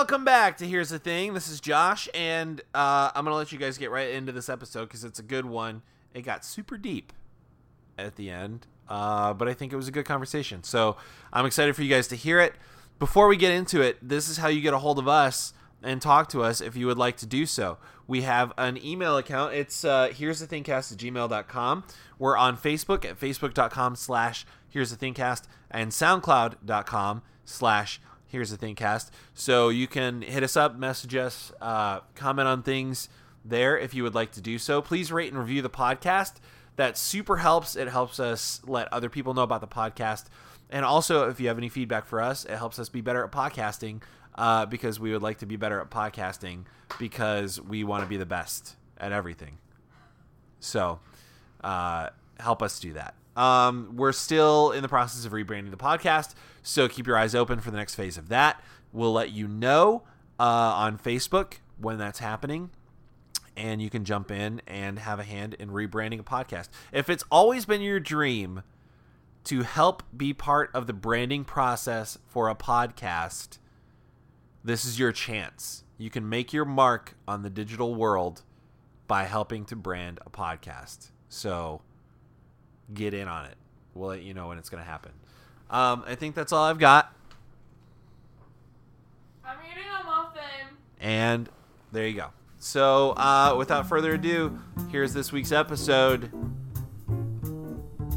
Welcome back to Here's the Thing. This is Josh, and uh, I'm going to let you guys get right into this episode because it's a good one. It got super deep at the end, uh, but I think it was a good conversation. So I'm excited for you guys to hear it. Before we get into it, this is how you get a hold of us and talk to us if you would like to do so. We have an email account. It's uh, here's the thingcast at gmail.com. We're on Facebook at facebook.com slash here's the thingcast and soundcloud.com slash here's the thingcast. So you can hit us up, message us, uh, comment on things there if you would like to do so. Please rate and review the podcast. That super helps. It helps us let other people know about the podcast. And also, if you have any feedback for us, it helps us be better at podcasting uh, because we would like to be better at podcasting because we want to be the best at everything. So, uh, help us do that. Um, we're still in the process of rebranding the podcast, so keep your eyes open for the next phase of that. We'll let you know uh, on Facebook when that's happening, and you can jump in and have a hand in rebranding a podcast. If it's always been your dream to help be part of the branding process for a podcast, this is your chance. You can make your mark on the digital world by helping to brand a podcast. So get in on it. We'll let you know when it's going to happen. Um, I think that's all I've got. I'm eating a muffin. And there you go. So, uh, without further ado, here's this week's episode.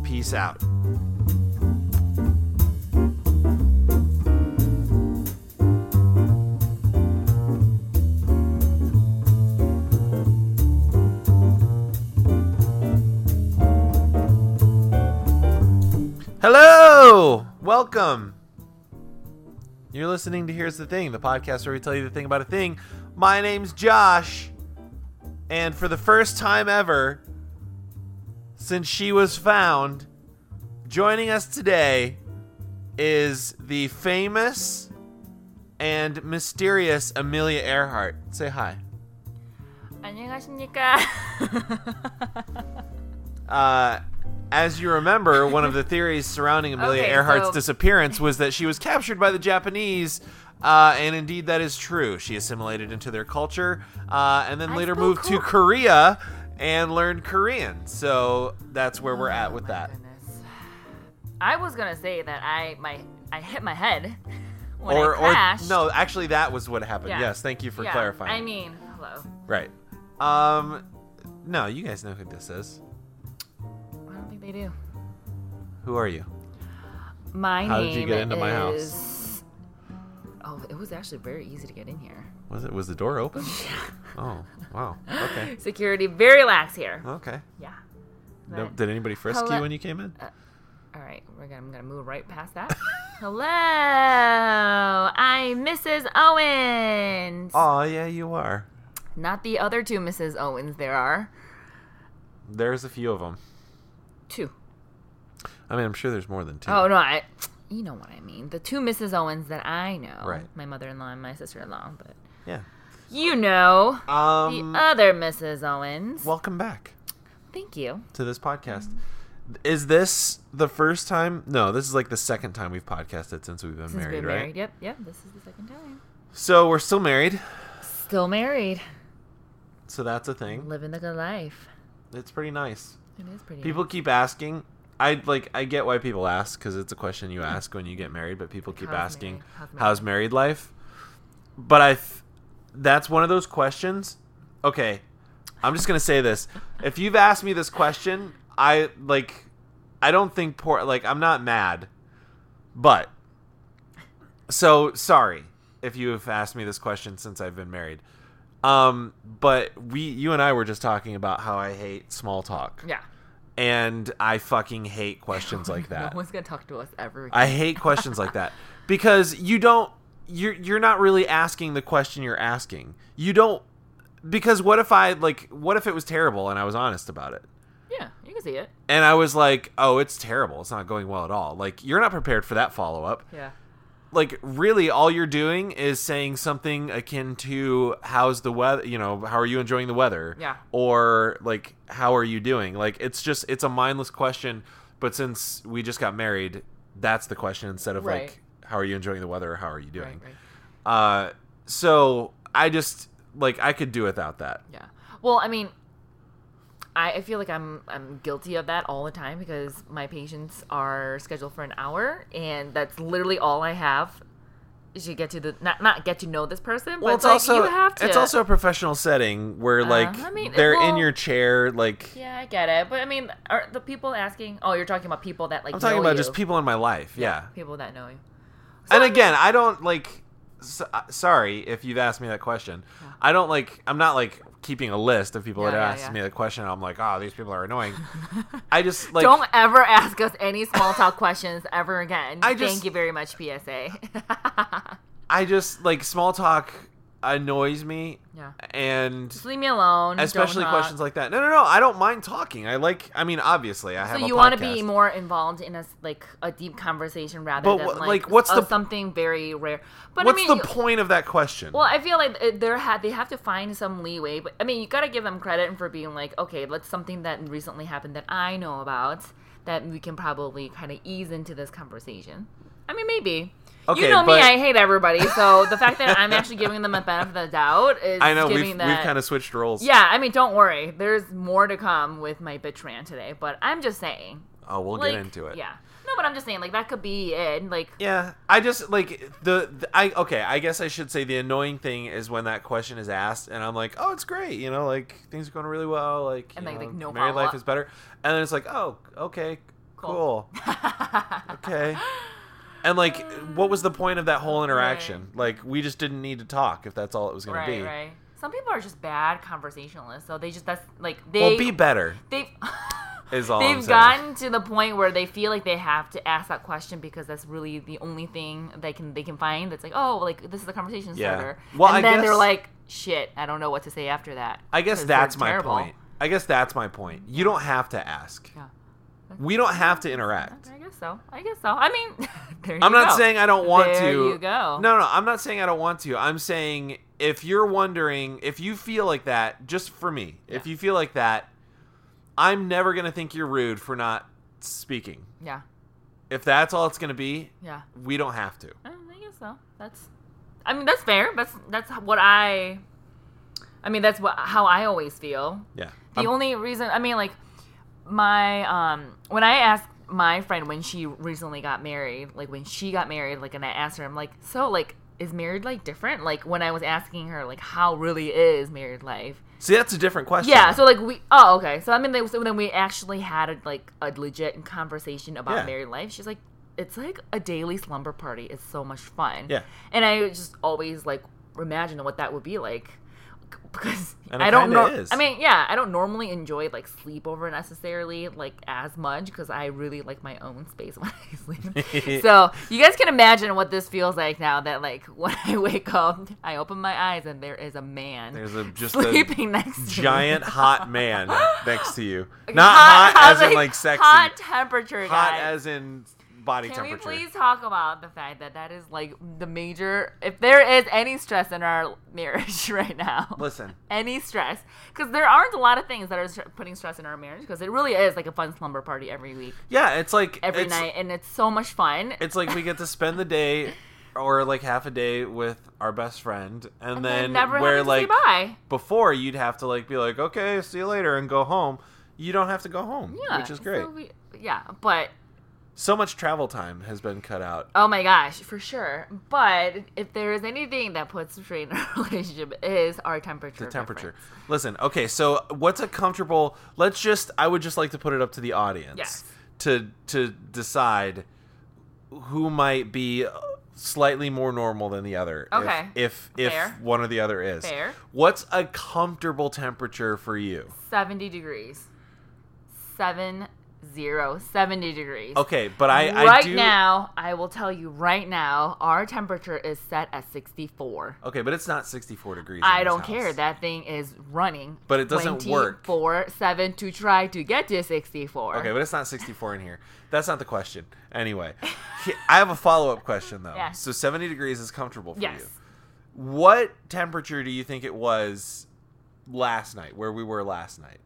Peace out. Hello! Welcome. You're listening to Here's the Thing, the podcast where we tell you the thing about a thing. My name's Josh, and for the first time ever since she was found, joining us today is the famous and mysterious Amelia Earhart. Say hi. 안녕하십니까? Uh, as you remember, one of the theories surrounding Amelia Okay, Earhart's so- disappearance was that she was captured by the Japanese. Uh, and indeed, that is true. She assimilated into their culture, uh, and then I later moved to Korea and learned Korean. So that's where we're at Oh with that. goodness. I was gonna say that I my I hit my head when or, I or no, actually, that was what happened. Yeah. Yes, thank you for Yeah, clarifying. I mean, hello. right. Um, no, you guys know who this is. They do. Who are you? My How name did you get into my house? is- Oh, it was actually very easy to get in here. Was it? Was the door open? oh, wow. Okay. Security very lax here. Okay. Yeah. No, did anybody frisk Hello- you when you came in? Uh, all right, we're gonna, I'm gonna move right past that. Hello, I'm Mrs. Owens. Oh, yeah, you are. Not the other two Mrs. Owens. There are There's a few of them. Two. I mean, I'm sure there's more than two. Oh no, I. You know what I mean. The two Mrs. Owens that I know. Right. My mother-in-law and my sister-in-law, but Yeah. you know Um. the other Mrs. Owens. welcome back Thank you. to this podcast. Is this the first time? No, this is like the second time we've podcasted since we've been Since married, we're right? married. Yep, yep. This is the second time. So we're still married. Still married. So that's a thing. Living the good life. It's pretty nice. It is pretty. People keep asking. I like. I get why people ask because it's a question you ask when you get married. But people keep How's asking, married? How's "How's married life?" But I, th- that's one of those questions. Okay, I'm just gonna say this. If you've asked me this question, I like. I don't think poor. Like I'm not mad, but so sorry if you have asked me this question since I've been married. Um, but we, you and I were just talking about how I hate small talk Yeah. and I fucking hate questions like that. No one's gonna talk to us ever. Again. I hate questions like that because you don't you're you're not really asking the question you're asking. You don't because what if I like what if it was terrible and I was honest about it? yeah, you can see it. And I was like, "Oh, it's terrible. It's not going well at all." Like you're not prepared for that follow-up. Yeah. Like really all you're doing is saying something akin to how's the weather, you know, how are you enjoying the weather? Yeah. Or like how are you doing? Like it's just it's a mindless question, but since we just got married, that's the question instead of Right. like how are you enjoying the weather or how are you doing? Right, right. Uh so I just like I could do without that. Yeah. Well, I mean, I, I feel like I'm I'm guilty of that all the time because my patients are scheduled for an hour, and that's literally all I have to get to the not not get to know this person. Well, but it's like, also you have to. it's also a professional setting where like I mean, they're in your chair. Like Yeah, I get it, but I mean, are the people asking? Oh, you're talking about people that like. I'm talking about you. just people in my life. Yeah. people that know you. and again, I don't like. So, uh, sorry if you've asked me that question. I don't like. I'm not like keeping a list of people Yeah, that yeah, asked yeah. me the question. I'm like, oh, these people are annoying. I just like. Don't ever ask us any small talk questions ever again. I just- Thank you very much, PSA. I just like small talk annoys me, yeah. and Just leave me alone. especially questions like that. No, no, no. I don't mind talking. I like. I mean, obviously, I have. So you want to be more involved in a like a deep conversation rather But than like, like, what's of the- something very rare. But What's I mean, the point of that question? well, I feel like uh, it- they're ha- they have to find some leeway. But I mean, you gotta give them credit for being like, okay, let's something that recently happened that I know about that we can probably kind of ease into this conversation. I mean, maybe. Okay, you know me, I hate everybody. So the fact that I'm actually giving them a benefit of the doubt is I know giving we've that. we've kind of switched roles. yeah, I mean, don't worry. There's more to come with my bitch rant today, but I'm just saying. Oh, we'll like, get into it. Yeah. No, but I'm just saying, like that could be it. Like, Yeah, I just like the, the I okay. I guess I should say the annoying thing is when that question is asked, and I'm like, oh, it's great, you know, like things are going really well, like, And like- know, like, no married life is better, and then it's like, oh, okay, cool, okay, and like, what was the point of that whole interaction? Like, we just didn't need to talk if that's all it was going right, to be. right. Some people are just bad conversationalists, so they just that's like they Well, be better they've is all they've gotten to the point where they feel like they have to ask that question because that's really the only thing they can they can find that's like oh like this is a conversation Yeah. starter Well, and I then they're like shit I don't know what to say after that I guess that's my terrible. point. I guess that's my point. You don't have to ask. yeah We don't have to interact. I guess so I guess so I mean there you I'm not go. saying I don't want There to. you go. No, no, I'm not saying I don't want to. I'm saying if you're wondering, if you feel like that, just for me, if you feel like that, I'm never going to think you're rude for not speaking. yeah If that's all it's going to be, yeah we don't have to. I I guess so. That's, I mean, that's fair. That's that's what I, I mean, that's what how I always feel. Yeah. The I'm- only reason, I mean, like, my um, when I asked my friend when she recently got married, like when she got married, like, and I asked her, I'm like, so like, is married like different? Like when I was asking her, like, how really is married life? See, that's a different question. Yeah, so like we oh okay. So I mean they, so then we actually had a, like a legit conversation about Yeah. married life. She's like it's like a daily slumber party. It's so much fun. Yeah. And I just always like imagine what that would be like because I don't know. is. I mean, yeah, I don't normally enjoy like sleepover necessarily like as much because I really like my own space when I sleep. so you guys can imagine what this feels like now that like when I wake up, I open my eyes and there is a man There's a just sleeping a next giant hot man next to you. Not hot, as in like sexy. Hot temperature, Hot as in body Can temperature. we please talk about the fact that that is like the major? If there is any stress in our marriage right now, Listen, any stress, because there aren't a lot of things that are putting stress in our marriage, because it really is like a fun slumber party every week, yeah, it's like every it's- night, and it's so much fun. It's like we get to spend the day or like half a day with our best friend and, and then then never where like before you'd have to like be like okay see you later and go home you don't have to go home Yeah, which is great so we- yeah, but so much travel time has been cut out Oh my gosh, for sure. But if there is anything that puts a strain in our relationship, is our temperature. the temperature difference. listen okay so what's a comfortable let's just i would just like to put it up to the audience Yes. to to decide who might be slightly more normal than the other if- Okay. if if, Fair. one or the other is Fair. what's a comfortable temperature for you 70 degrees. Seven zero, 70 degrees. Okay, but I, I right do. now, I will tell you right now, our temperature is set at 64. Okay, but it's not 64 degrees. I don't house. care. That thing is running. But it doesn't work. 24 7 to try to get to 64. Okay, but it's not 64 in here. That's not the question. Anyway, I have a follow up question though. Yes. So 70 degrees is comfortable for Yes. you. What temperature do you think it was last night? Where we were last night?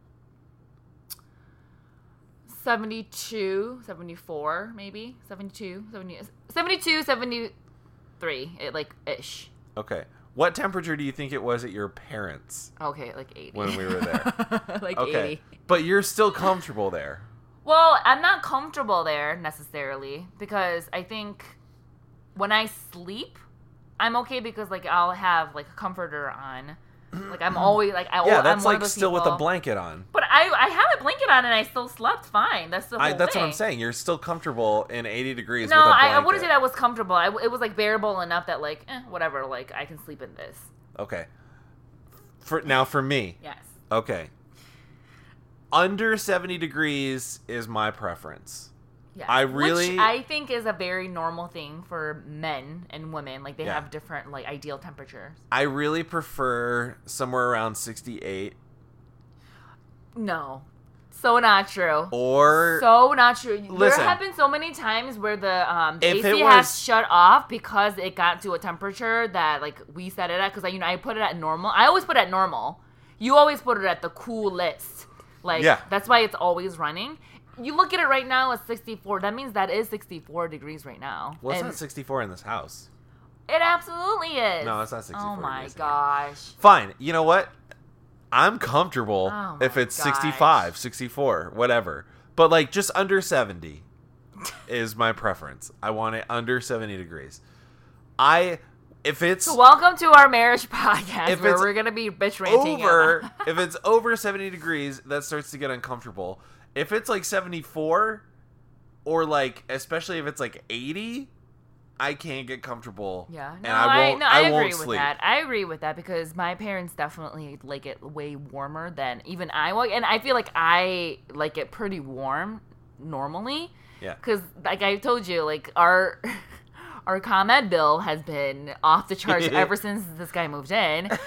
72, 74, maybe. 72, 70, 72, 73, it, like ish. Okay. What temperature do you think it was at your parents' Okay, like 80. when we were there? like Okay. 80. But you're still comfortable there. Well, I'm not comfortable there necessarily because I think when I sleep, I'm okay because like I'll have like a comforter on. Like I'm always like I always Yeah, I'm that's like of those still with a blanket on. But I I have a blanket on and I still slept fine. That's the whole I, that's what I'm saying. You're still comfortable in 80 degrees No, with a I. I wouldn't say that was comfortable. I, it was like bearable enough that like eh, whatever. Like I can sleep in this. Okay. For now, for me, Yes. okay. Under 70 degrees is my preference. Yes. I really- Which I think is a very normal thing for men and women. Like they Yeah. have different like ideal temperatures. I really prefer somewhere around 68 No. So not true. or So not true. Listen. there have been so many times where the um, the AC it has shut off because it got to a temperature that like we set it at. Because I you know I put it at normal. I always put it at normal. You always put it at the coolest. Like Yeah. that's why it's always running. You look at it right now it's 64. That means that is 64 degrees right now. well, it's And not 64 in this house. it absolutely is. No, it's not 64 Oh my in here. gosh. Fine. You know what? I'm comfortable Oh if it's gosh. 65, 64, whatever. But like just under 70 is my preference. I want it under 70 degrees. I if it's So welcome to our marriage podcast If where we're gonna be bitch ranting. over if it's over 70 degrees that starts to get uncomfortable if it's like 74 or like especially if it's like 80 i can't get comfortable Yeah, no, and i won't no, i, I, won't agree with sleep that. I agree with that because my parents definitely like it way warmer than even I like, and I feel like I like it pretty warm normally. yeah Because like I told you, like our our ComEd bill has been off the charts ever since this guy moved in.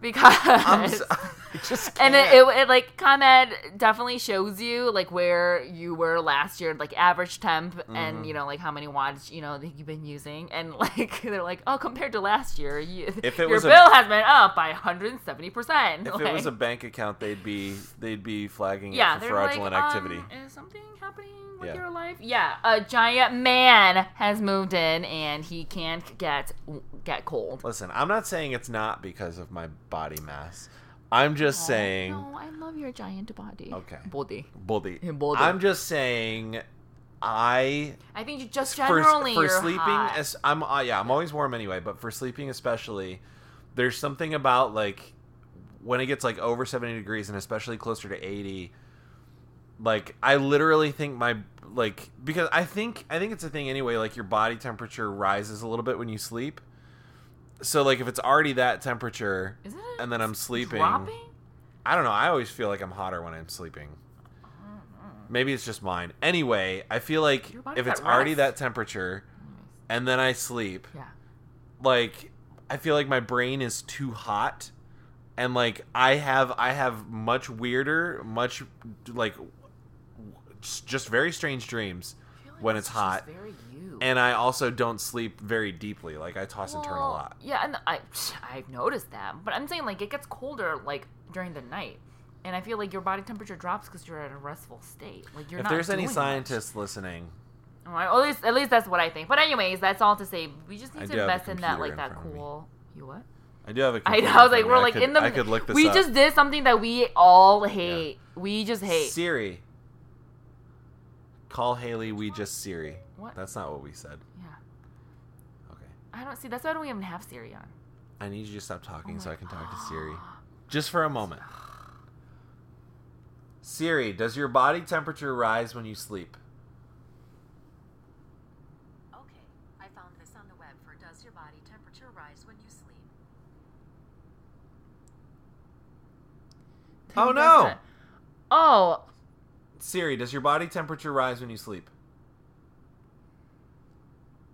Because i'm s- I just and it, it, it like ComEd definitely shows you like where you were last year, like average temp, Mm-hmm. and you know like how many watts you know that you've been using, and like they're like, oh, compared to last year, you, If it your was a- bill has been up by 170 percent. if it was a bank account they'd be they'd be flagging yeah, it for fraudulent like, activity um, is something happening with Yeah. your life? Yeah, a giant man has moved in, and he can't get get cold. listen i'm not saying it's not because of my body mass i'm just saying No, I love your giant body. Okay. body. Body. Body. i'm just saying i I think you just for, generally for you're sleeping hot. as i'm uh, yeah i'm always warm anyway but for sleeping especially there's something about like when it gets like over 70 degrees and especially closer to 80 like i literally think my like because i think i think it's a thing anyway like your body temperature rises a little bit when you sleep so like if it's already that temperature it and then i'm sleeping dropping? I don't know. I always feel like I'm hotter when I'm sleeping. Maybe it's just mine. Anyway, I feel like Your if it's already rest. that temperature and then I sleep, Yeah. like I feel like my brain is too hot and like I have I have much weirder, much like just just very strange dreams I feel like when it's hot. And I also don't sleep very deeply. Like I toss and turn a lot. Yeah, and I I've noticed that, but I'm saying like it gets colder like during the night, and I feel like your body temperature drops because you're at a restful state. Like you're If not. there's any scientists listening, much. Alright, at least at least that's what I think. But anyways, that's all to say. We just need do to invest in that like in that front of me. cool. You what? I do have a I know. I was like, we're. I like could- in the. I could look this we up. just did something that we all hate. We just hate. Siri. Call Haley. We just Siri. What? That's not what we said. yeah. Okay. I don't see. That's why I don't we even have Siri on. I need you to stop talking Oh so I can talk to Siri. Just for a moment. Siri, does your body temperature rise when you sleep? Okay, I found this on the web for does your body temperature rise when you sleep? Oh, no! Oh, Siri, does your body temperature rise when you sleep?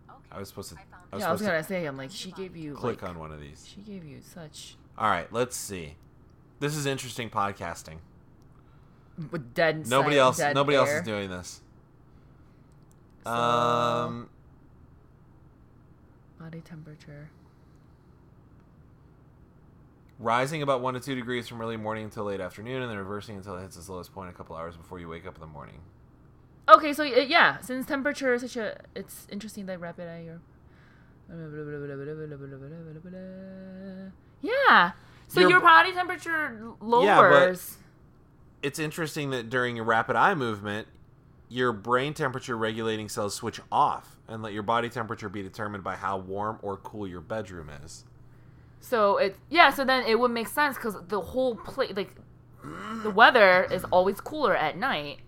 Okay. I was supposed to. I was yeah. I was gonna say. I'm like, she gave you click like, on one of these. She gave you such All right, let's see. This is interesting podcasting. with dead. Nobody silent, else. dead Nobody else is doing this. So- Um. Body temperature. Rising about one to two degrees from early morning until late afternoon, and then reversing until it hits its lowest point a couple hours before you wake up in the morning. Okay, so yeah, since temperature is such a, it's interesting that rapid eye. Your Yeah. So Your your, body temperature lowers. Yeah, but- It's interesting that during your rapid eye movement, your brain temperature regulating cells switch off and let your body temperature be determined by how warm or cool your bedroom is. So it yeah, so then it would make sense because the whole place like the weather is always cooler at night.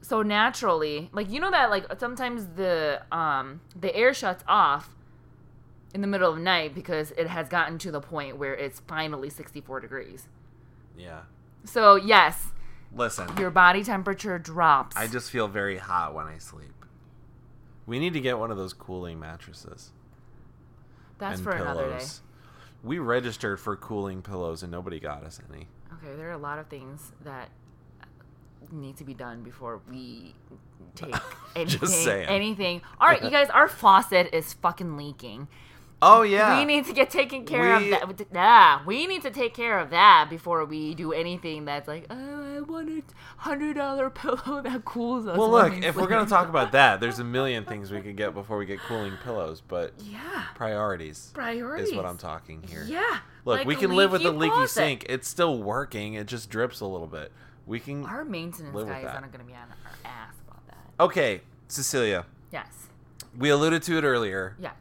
So naturally, like you know that like sometimes the um the air shuts off in the middle of the night because it has gotten to the point where it's finally 64 degrees. Yeah. So yes, Listen, your body temperature drops. I just feel very hot when I sleep. We need to get one of those cooling mattresses. That's for another day. We registered for cooling pillows and nobody got us any. Okay, there are a lot of things that need to be done before we take anything. saying. Anything. All right, you guys, our faucet is fucking leaking. Oh yeah. We need to get taken care We- of that. Yeah, we need to take care of that before we do anything that's like, oh, I want a hundred dollar pillow that cools us. well, look, we if we're gonna talk about that, there's a million things we could get before we get cooling pillows, but yeah, priorities, priorities is what I'm talking here. Yeah, Look, like we can live with a leaky faucet. sink. It's still working. It just drips a little bit. We can. Our maintenance guy is not gonna be on our ass about that. Okay, Cecilia, Yes, we alluded to it earlier. yes.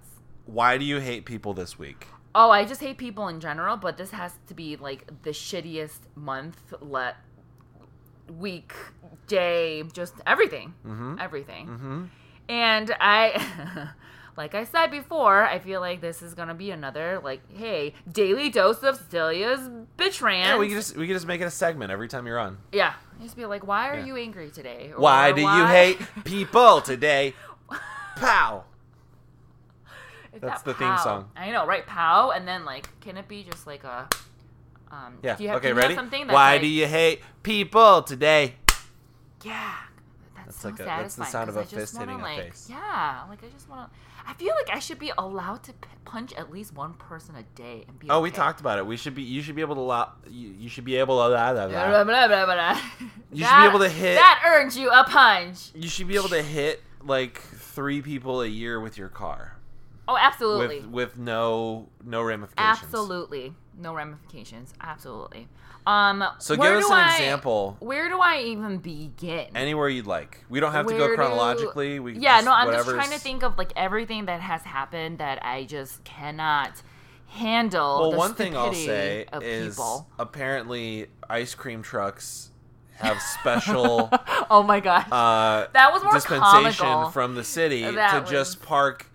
Why do you hate people this week? Oh, I just hate people in general, but this has to be like the shittiest month, let week, day, just everything, Mm-hmm. everything. Mm-hmm. And I, like I said before, I feel like this is gonna be another like, hey, daily dose of Celia's bitch rant. Yeah, we could just we could just make it a segment every time you're on. yeah, just be like, why are Yeah. you angry today? Or Why do you hate people today? Pow. That's that the theme song. I know, right? Pow, and then like, can it be just like a, um, Yeah. do you have, okay, do you have ready? something Why like- do you hate people today? Yeah, that's, That's so like a- that's the sound of a fist hitting a like, face. Yeah, like I just want to. I feel like I should be allowed to p- punch at least one person a day and be. Oh, we talked about it. We should be. You should be able to. Lo- you, you should be able to. Blah, blah, Blah, blah. blah, blah, blah. You should be able to hit- That earns you a punch. You should be able to hit like three people a year with your car, Oh, absolutely, with with no no ramifications. absolutely, no ramifications. Absolutely. Um. So give us an I- example. Where do I even begin? Anywhere you'd like. We don't have to Where go do- chronologically. We yeah, no, I'm just trying to think of like everything that has happened that I just cannot handle. Well, the one thing I'll say of is people. apparently ice cream trucks have special oh my god, uh, that was more dispensation comical. from the city That to was- just park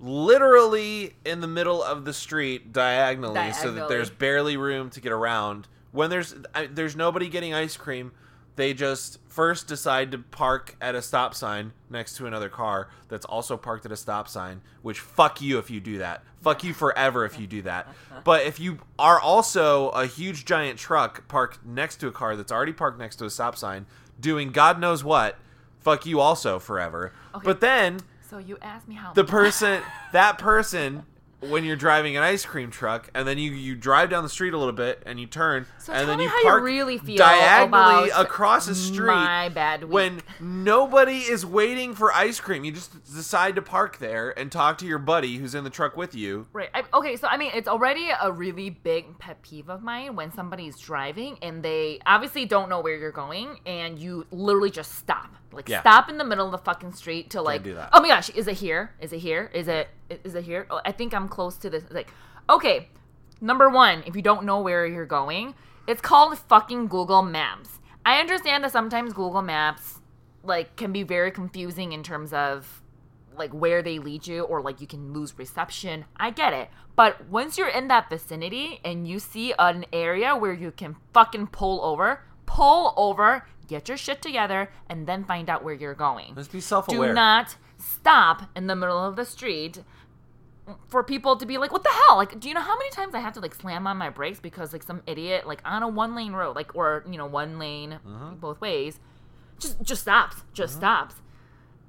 literally in the middle of the street diagonally, so that there's barely room to get around. When there's I, there's nobody getting ice cream, they just first decide to park at a stop sign next to another car that's also parked at a stop sign. Which fuck you if you do that. Fuck you forever if you do that. But if you are also a huge giant truck parked next to a car that's already parked next to a stop sign, doing God knows what, fuck you also forever. Okay. But then So you asked me how the person that person when you're driving an ice cream truck and then you you drive down the street a little bit and you turn So and then you how you park really feel diagonally across the street my bad week. when nobody is waiting for ice cream you just decide to park there and talk to your buddy who's in the truck with you Right. I, okay, so I mean, it's already a really big pet peeve of mine when somebody's driving and they obviously don't know where you're going and you literally just stop. Like Yeah. stop in the middle of the fucking street to like do that. Oh my gosh, is it here? Is it here? Is it is it here? Oh, I think I'm close to this. Like, okay. Number 1, if you don't know where you're going, it's called fucking Google Maps. I understand that sometimes Google Maps like can be very confusing in terms of like where they lead you or like you can lose reception. I get it. But once you're in that vicinity and you see an area where you can fucking pull over, pull over, get your shit together and then find out where you're going. let's be self-aware Do not stop in the middle of the street for people to be like, what the hell? Like, do you know how many times I have to like slam on my brakes because like some idiot like on a one lane road, like or you know one lane mm-hmm. both ways, just just stops, just mm-hmm. stops,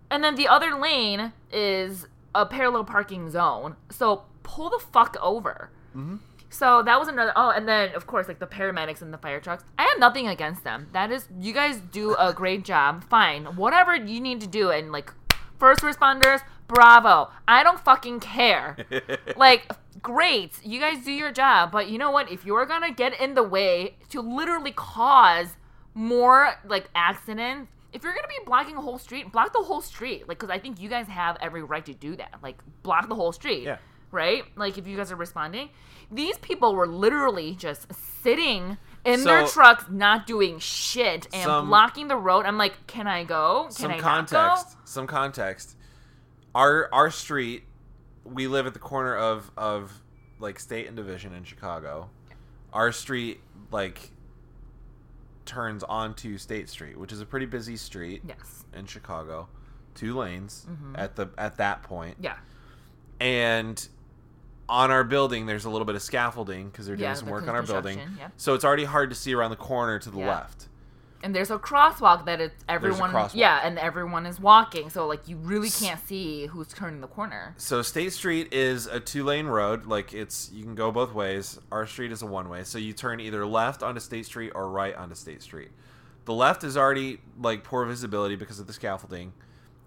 and then the other lane is a parallel parking zone. So pull the fuck over. Mm-hmm. So that was another. Oh, and then of course, like the paramedics and the fire trucks. I have nothing against them. That is, you guys do a great job. Fine, whatever you need to do, and like first responders, bravo. I don't fucking care. like, great, you guys do your job, but you know what? If you're gonna get in the way to literally cause more like accidents, if you're gonna be blocking a whole street, block the whole street. Like, because I think you guys have every right to do that. Like, block the whole street. Yeah. Right? Like, if you guys are responding, these people were literally just sitting in So- their trucks, not doing shit and Some- blocking the road. I'm like, can I go? Can some I context. Some context. Our our street, we live at the corner of of like State and Division in Chicago. Our street like turns onto State Street, which is a pretty busy street Yes. in Chicago. Two lanes Mm-hmm. at the at that point. Yeah. and on our building there's a little bit of scaffolding because they're doing Yeah, some work on our building yeah. so it's already hard to see around the corner to the Yeah. left And there's a crosswalk that it's everyone yeah, and everyone is walking. So like you really can't see who's turning the corner. so state street is a two lane road like it's you can go both ways our street is a one way so you turn either left onto state street or right onto state street the left is already like poor visibility because of the scaffolding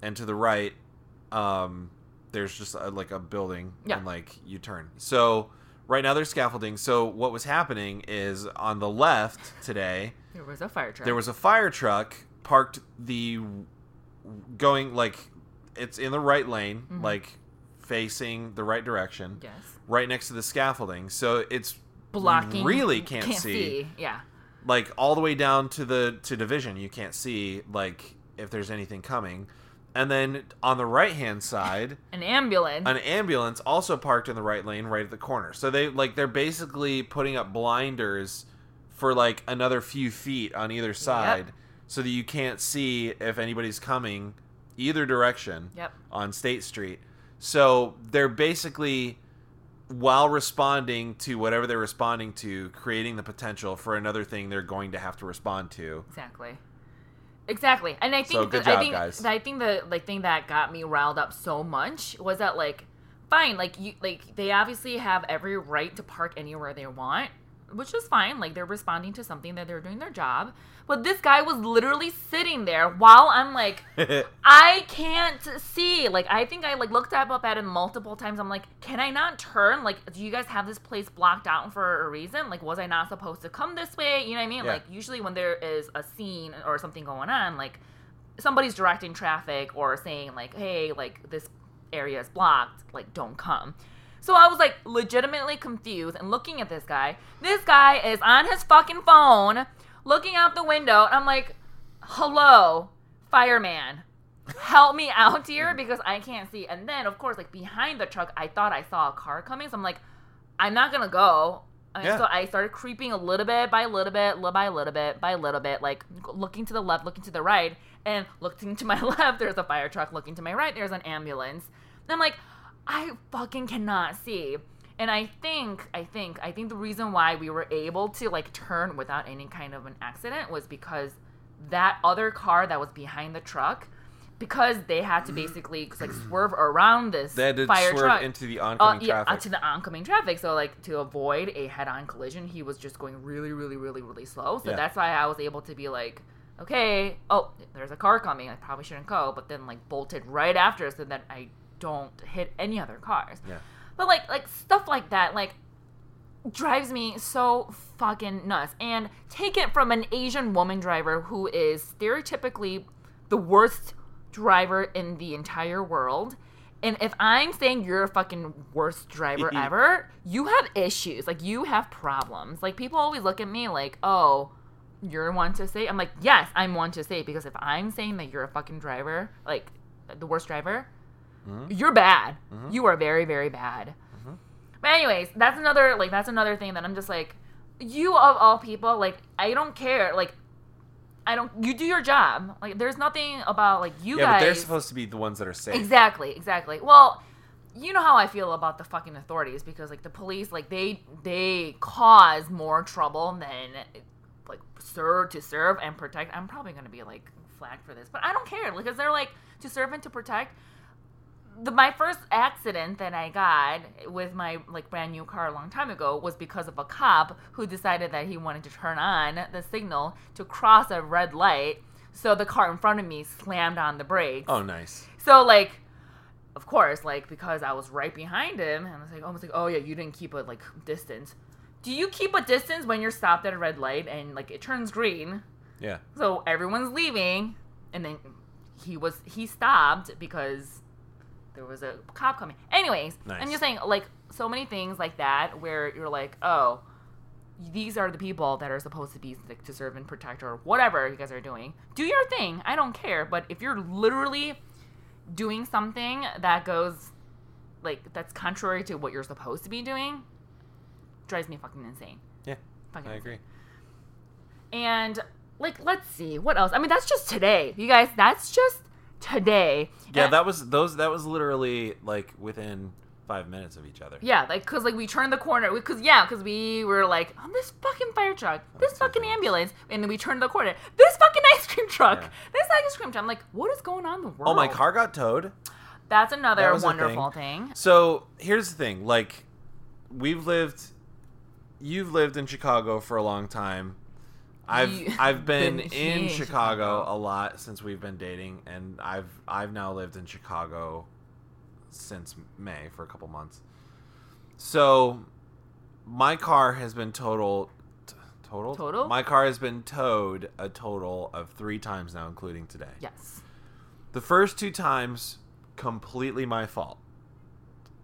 and to the right um there's just a, like a building Yeah. and like you turn so right now there's scaffolding so what was happening is on the left today There was a fire truck. there was a fire truck parked the going like it's in the right lane Mm-hmm. like facing the right direction yes. right next to the scaffolding so it's Blocking. really can't, see, Yeah. like all the way down to the to division you can't see like if there's anything coming and then on the right hand side An ambulance. an ambulance also parked in the right lane right at the corner so they like they're basically putting up blinders for like another few feet on either side so that you can't see if anybody's coming either direction Yep. on state street so they're basically while responding to whatever they're responding to creating the potential for another thing they're going to have to respond to Exactly. Exactly. And I think So, the, I think guys. I think the like thing that got me riled up so much was that like fine, like you like they obviously have every right to park anywhere they want, which is fine. Like they're responding to something that they're doing their job. But this guy was literally sitting there while I'm like I can't see. Like I think I like looked up up at it multiple times. I'm like, can I not turn? Like, do you guys have this place blocked out for a reason? Like, was I not supposed to come this way? You know what I mean? Yeah. Like usually when there is a scene or something going on, like somebody's directing traffic or saying like, hey, like this area is blocked, like don't come. So I was like legitimately confused and looking at this guy. This guy is on his fucking phone, looking out the window, and I'm like, hello, fireman. Help me out here because I can't see. And then, of course, like behind the truck, I thought I saw a car coming. So I'm like, I'm not gonna go. And Yeah. So I started creeping a little bit by a little bit, little by a little bit, by a little bit, like looking to the left, looking to the right, and looking to my left, there's a fire truck. Looking to my right, there's an ambulance. And I'm like, I fucking cannot see. And I think, I think, I think the reason why we were able to like turn without any kind of an accident was because that other car that was behind the truck, because they had to basically like swerve around this they had to fire swerve truck into the uh, oncoming yeah, traffic uh, to the oncoming traffic. So like to avoid a head-on collision, he was just going really, really, really, really slow. So Yeah. that's why I was able to be like, okay, oh, there's a car coming. I probably shouldn't go, but then like bolted right after so that I don't hit any other cars. yeah But like like stuff like that, like drives me so fucking nuts. And take it from an Asian woman driver who is stereotypically the worst driver in the entire world. And if I'm saying you're a fucking worst driver ever, you have issues. Like you have problems. Like people always look at me like, "Oh, you're one to say." I'm like, "Yes, I'm one to say because if I'm saying that you're a fucking driver, like the worst driver, Mm-hmm. you're bad. Mm-hmm. You are very, very bad. Mm-hmm. But anyways, that's another like that's another thing that I'm just like, you of all people, like I don't care. Like I don't. You do your job. Like there's nothing about like you yeah guys. but they're supposed to be the ones that are safe Exactly, exactly. Well, you know how I feel about the fucking authorities because like the police, like they they cause more trouble than like serve to serve and protect. I'm probably gonna be like flagged for this, but I don't care because they're like to serve and to protect. The, my first accident that I got with my like brand new car a long time ago was because of a cop who decided that he wanted to turn on the signal to cross a red light. So the car in front of me slammed on the brakes. oh nice So like of course, like because I was right behind him, and I was like, almost like, oh yeah, you didn't keep a like distance. Do you keep a distance when you're stopped at a red light and like it turns green? Yeah. So everyone's leaving, and then he was he stopped because there was a cop coming. Anyways, I'm Nice. just saying like so many things like that where you're like, oh, these are the people that are supposed to be like to serve and protect or whatever you guys are doing. Do your thing. I don't care. But if you're literally doing something that goes like that's contrary to what you're supposed to be doing, drives me fucking insane. Yeah. Fucking I insane. agree. And like, let's see what else. I mean, that's just today, you guys. That's just today. Yeah, And- that was those. That was literally like within five minutes of each other. yeah, like because like we turned the corner because yeah, because we were like on this fucking fire truck, oh, this two fucking ambulance, and then we turned the corner, this fucking ice cream truck, Yeah. this ice cream truck. I'm like, what is going on in the world? Oh, my car got towed. That's another a wonderful thing. thing. So here's the thing: like, we've lived, you've lived in Chicago for a long time. I've You- I've been, been in Chicago, Chicago. a lot since we've been dating, and I've I've now lived in Chicago since May for a couple months. So my car has been total. t- Total? Total? My car has been towed a total of three times now, including today. Yes. The first two times, completely my fault.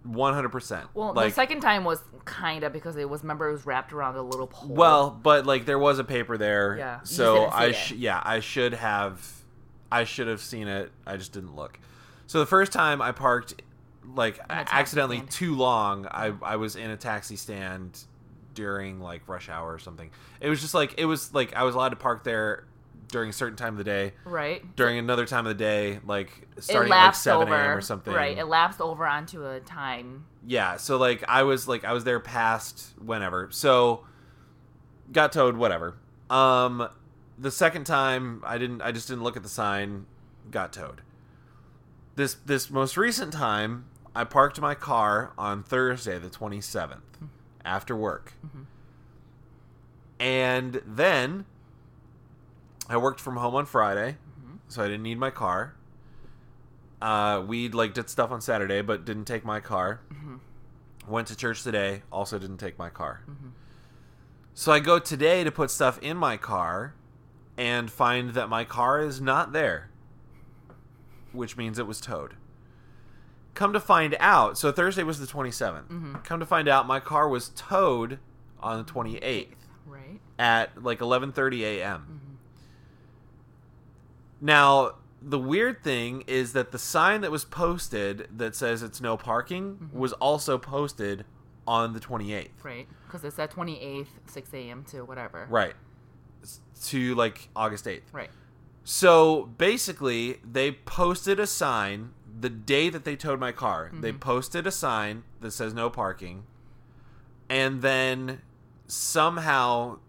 One hundred percent. Well, like, the second time was kind of because it was remember it was wrapped around a little pole. well, but like there was a paper there, Yeah, so I sh- yeah I should have, I should have seen it. I just didn't look. So the first time I parked, like accidentally stand. too long. I I was in a taxi stand during like rush hour or something. It was just like it was like I was allowed to park there during a certain time of the day. right. During another time of the day, like starting at like seven a.m. or something. Right. It lapsed over onto a time. yeah so like i was like i was there past whenever so got towed whatever um the second time i didn't i just didn't look at the sign got towed this this most recent time i parked my car on thursday the 27th after work and then i worked from home on friday so i didn't need my car uh, we like did stuff on Saturday, but didn't take my car. Went to church today, also didn't take my car. So I go today to put stuff in my car, and find that my car is not there, which means it was towed. Come to find out, so Thursday was the 27th. Come to find out, my car was towed on the 28th Right. at like 11:30 a.m. Now, the weird thing is that the sign that was posted that says it's no parking mm-hmm. was also posted on the 28th. Right. Because it's at 28th, 6 a.m. to whatever. Right. To like August 8th. Right. So, basically, they posted a sign the day that they towed my car. They mm-hmm. posted a sign that says no parking. And then somehow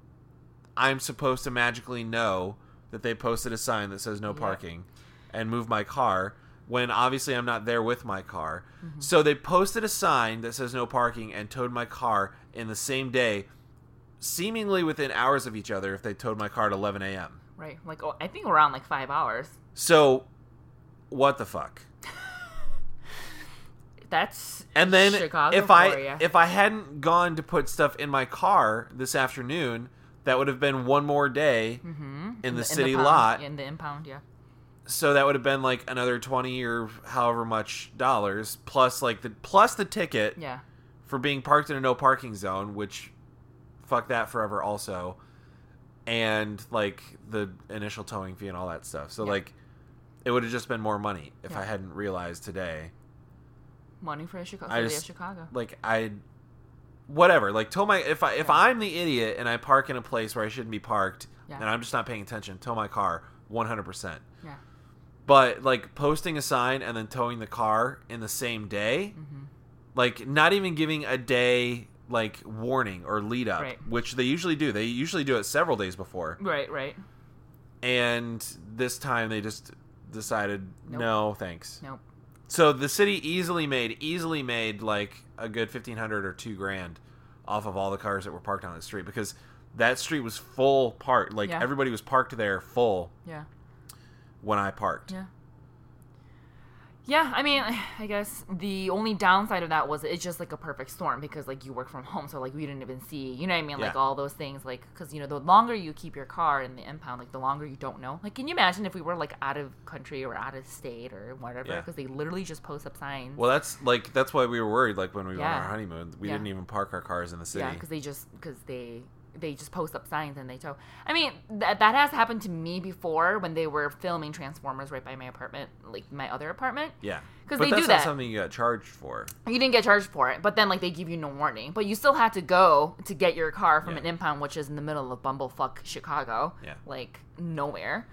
I'm supposed to magically know that they posted a sign that says no parking and move my car when obviously I'm not there with my car. Mm-hmm. So they posted a sign that says no parking and towed my car in the same day, seemingly within hours of each other if they towed my car at 11 a.m. Right. Like, oh, I think around like five hours. So, what the fuck? That's And then Chicago if I if I hadn't gone to put stuff in my car this afternoon, that would have been one more day Mhm. in the city pound- lot. In the impound, yeah. so that would have been like another 20 or however much dollars plus like the plus the ticket Yeah. for being parked in a no parking zone which fuck that forever also and like the initial towing fee and all that stuff so Yeah. like it would have just been more money if Yeah. i hadn't realized today Money for Chicago. I just- of Chicago. like i whatever like tow my if i if i'm the idiot and i park in a place where i shouldn't be parked Yeah. and i'm just not paying attention tow my car 100% Yeah. but like posting a sign and then towing the car in the same day Mm-hmm. like not even giving a day like warning or lead up Right. which they usually do they usually do it several days before Right. Right. and this time they just decided Nope. no thanks Nope. So the city easily made easily made like a good 1500 or 2 grand off of all the cars that were parked on the street because that street was full parked like Yeah. everybody was parked there full Yeah. when i parked Yeah. Yeah, I mean, I guess the only downside of that was it's just like a perfect storm because like you work from home, so like we didn't even see, you know what I mean, like all those things, like because you know the longer you keep your car in the impound, like the longer you don't know. Like, can you imagine if we were like out of country or out of state or whatever? Yeah. Because they literally just post up signs. Well, that's like that's why we were worried. Like when we went on our honeymoon, we Yeah. didn't even park our cars in the city. Yeah, because they just because they they just post up signs and they tow. I mean that that has happened to me before when they were filming Transformers right by my apartment, like my other apartment. Yeah, because they that's do not that. something you got charged for. You didn't get charged for it, but then like they give you no warning. But you still had to go to get your car from Yeah. an impound, which is in the middle of bumblefuck Chicago. Yeah. like nowhere.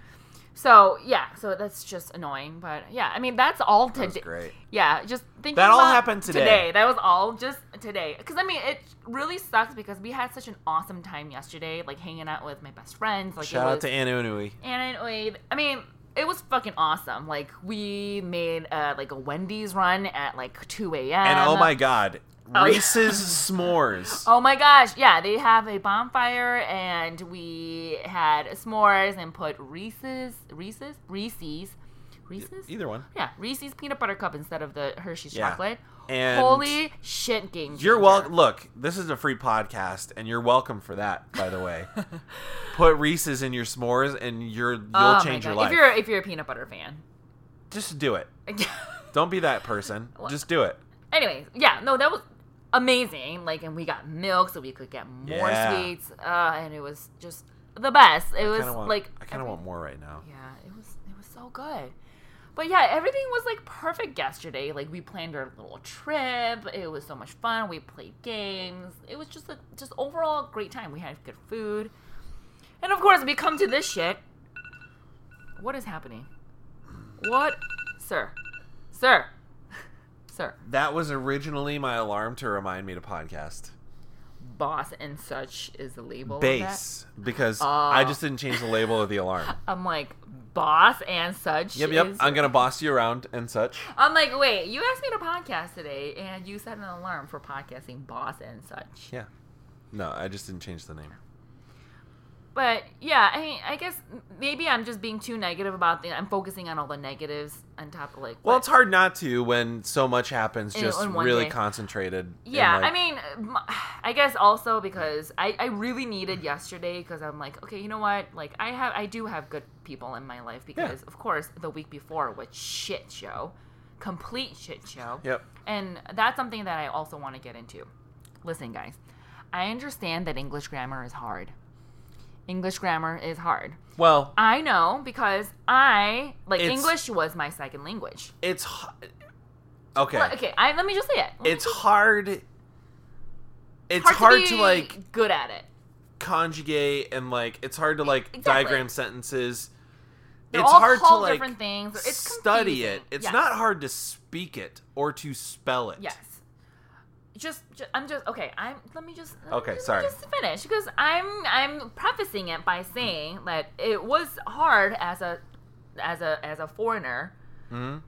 So yeah, so that's just annoying. But yeah, I mean that's all That today. great. Yeah, just thinking That all happened today. That was all just today. Because I mean, it really sucks because we had such an awesome time yesterday, like hanging out with my best friends. Like Shout out to Anna Unui. and anyway, I mean, it was fucking awesome. Like we made uh, like a Wendy's run at like two a.m. And oh my god, Oh, yeah. Reese's s'mores. Oh my gosh, yeah, they have a bonfire and we had s'mores and put Reese's, Reese's, Reese's, Reese's? Either one. Yeah, Reese's peanut butter cup instead of the Hershey's Yeah. chocolate. And Holy shit, game You're welcome. Look, this is a free podcast, and you're welcome for that. By the way, put Reese's in your s'mores, and you're you'll Oh change your life. If you're if you're a peanut butter fan. Just do it. Don't be that person. Just do it. Anyway, yeah, no, that was amazing. Like, and we got milk so we could get more Yeah. sweets, uh, and it was just the best. It was want, like I kind of want more right now. Yeah, it was it was so good. But yeah, everything was like perfect yesterday. Like we planned our little trip. It was so much fun. We played games. It was just a just overall great time. We had good food. And of course, we come to this shit. What is happening? What, sir? Sir. Sir. That was originally my alarm to remind me to podcast. Boss and such is the label. of that? Base because I Oh. just didn't change the label of the alarm. I'm like boss and such. Yep, yep. is- I'm gonna boss you around and such. I'm like, wait, you asked me to podcast today, and you set an alarm for podcasting boss and such. Yeah. No, I just didn't change the name. But yeah, I mean, I guess maybe I'm just being too negative about the. I'm focusing on all the negatives on top of like. Well, it's hard not to when so much happens, In- just in really day. concentrated. Yeah, like- I mean, I guess also because I, I really needed yesterday because I'm like, okay, you know what? Like, I have I do have good people in my life because of course the week before was shit show, complete shit show. Yep. And that's something that I also want to get into. Listen, guys, I understand that English grammar is hard. English grammar is hard. Well, I know because I like It's- English was my second language. it's h- okay. Well, okay, I, let me just say it. Let me It's just- hard. It's hard, be to like good at it. conjugate and like it's hard to like Exactly. diagram sentences. They're it's all hard to called like different things. It's study confusing. it. It's Yes. not hard to speak it or to spell it. Yes. Just, just, I'm just okay. I'm. Let me just. let me Okay, just- sorry. Just finish because I'm, I'm prefacing it by saying that it was hard as a, as a, as a foreigner, hmm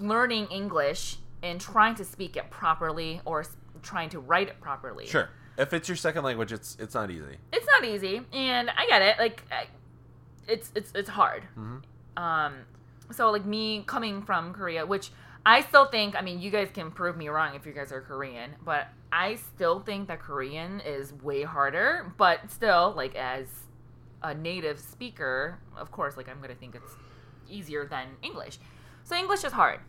learning English and trying to speak it properly or trying to write it properly. Sure. If it's your second language, it's it's not easy. it's not easy, and I get it. Like, I, it's it's it's hard. Mhm. Um, so like me coming from Korea, which I still think. I mean, you guys can prove me wrong if you guys are Korean, but I still think that Korean is way harder. But still, like as a native speaker, of course, like I'm gonna think it's easier than English. So English is hard.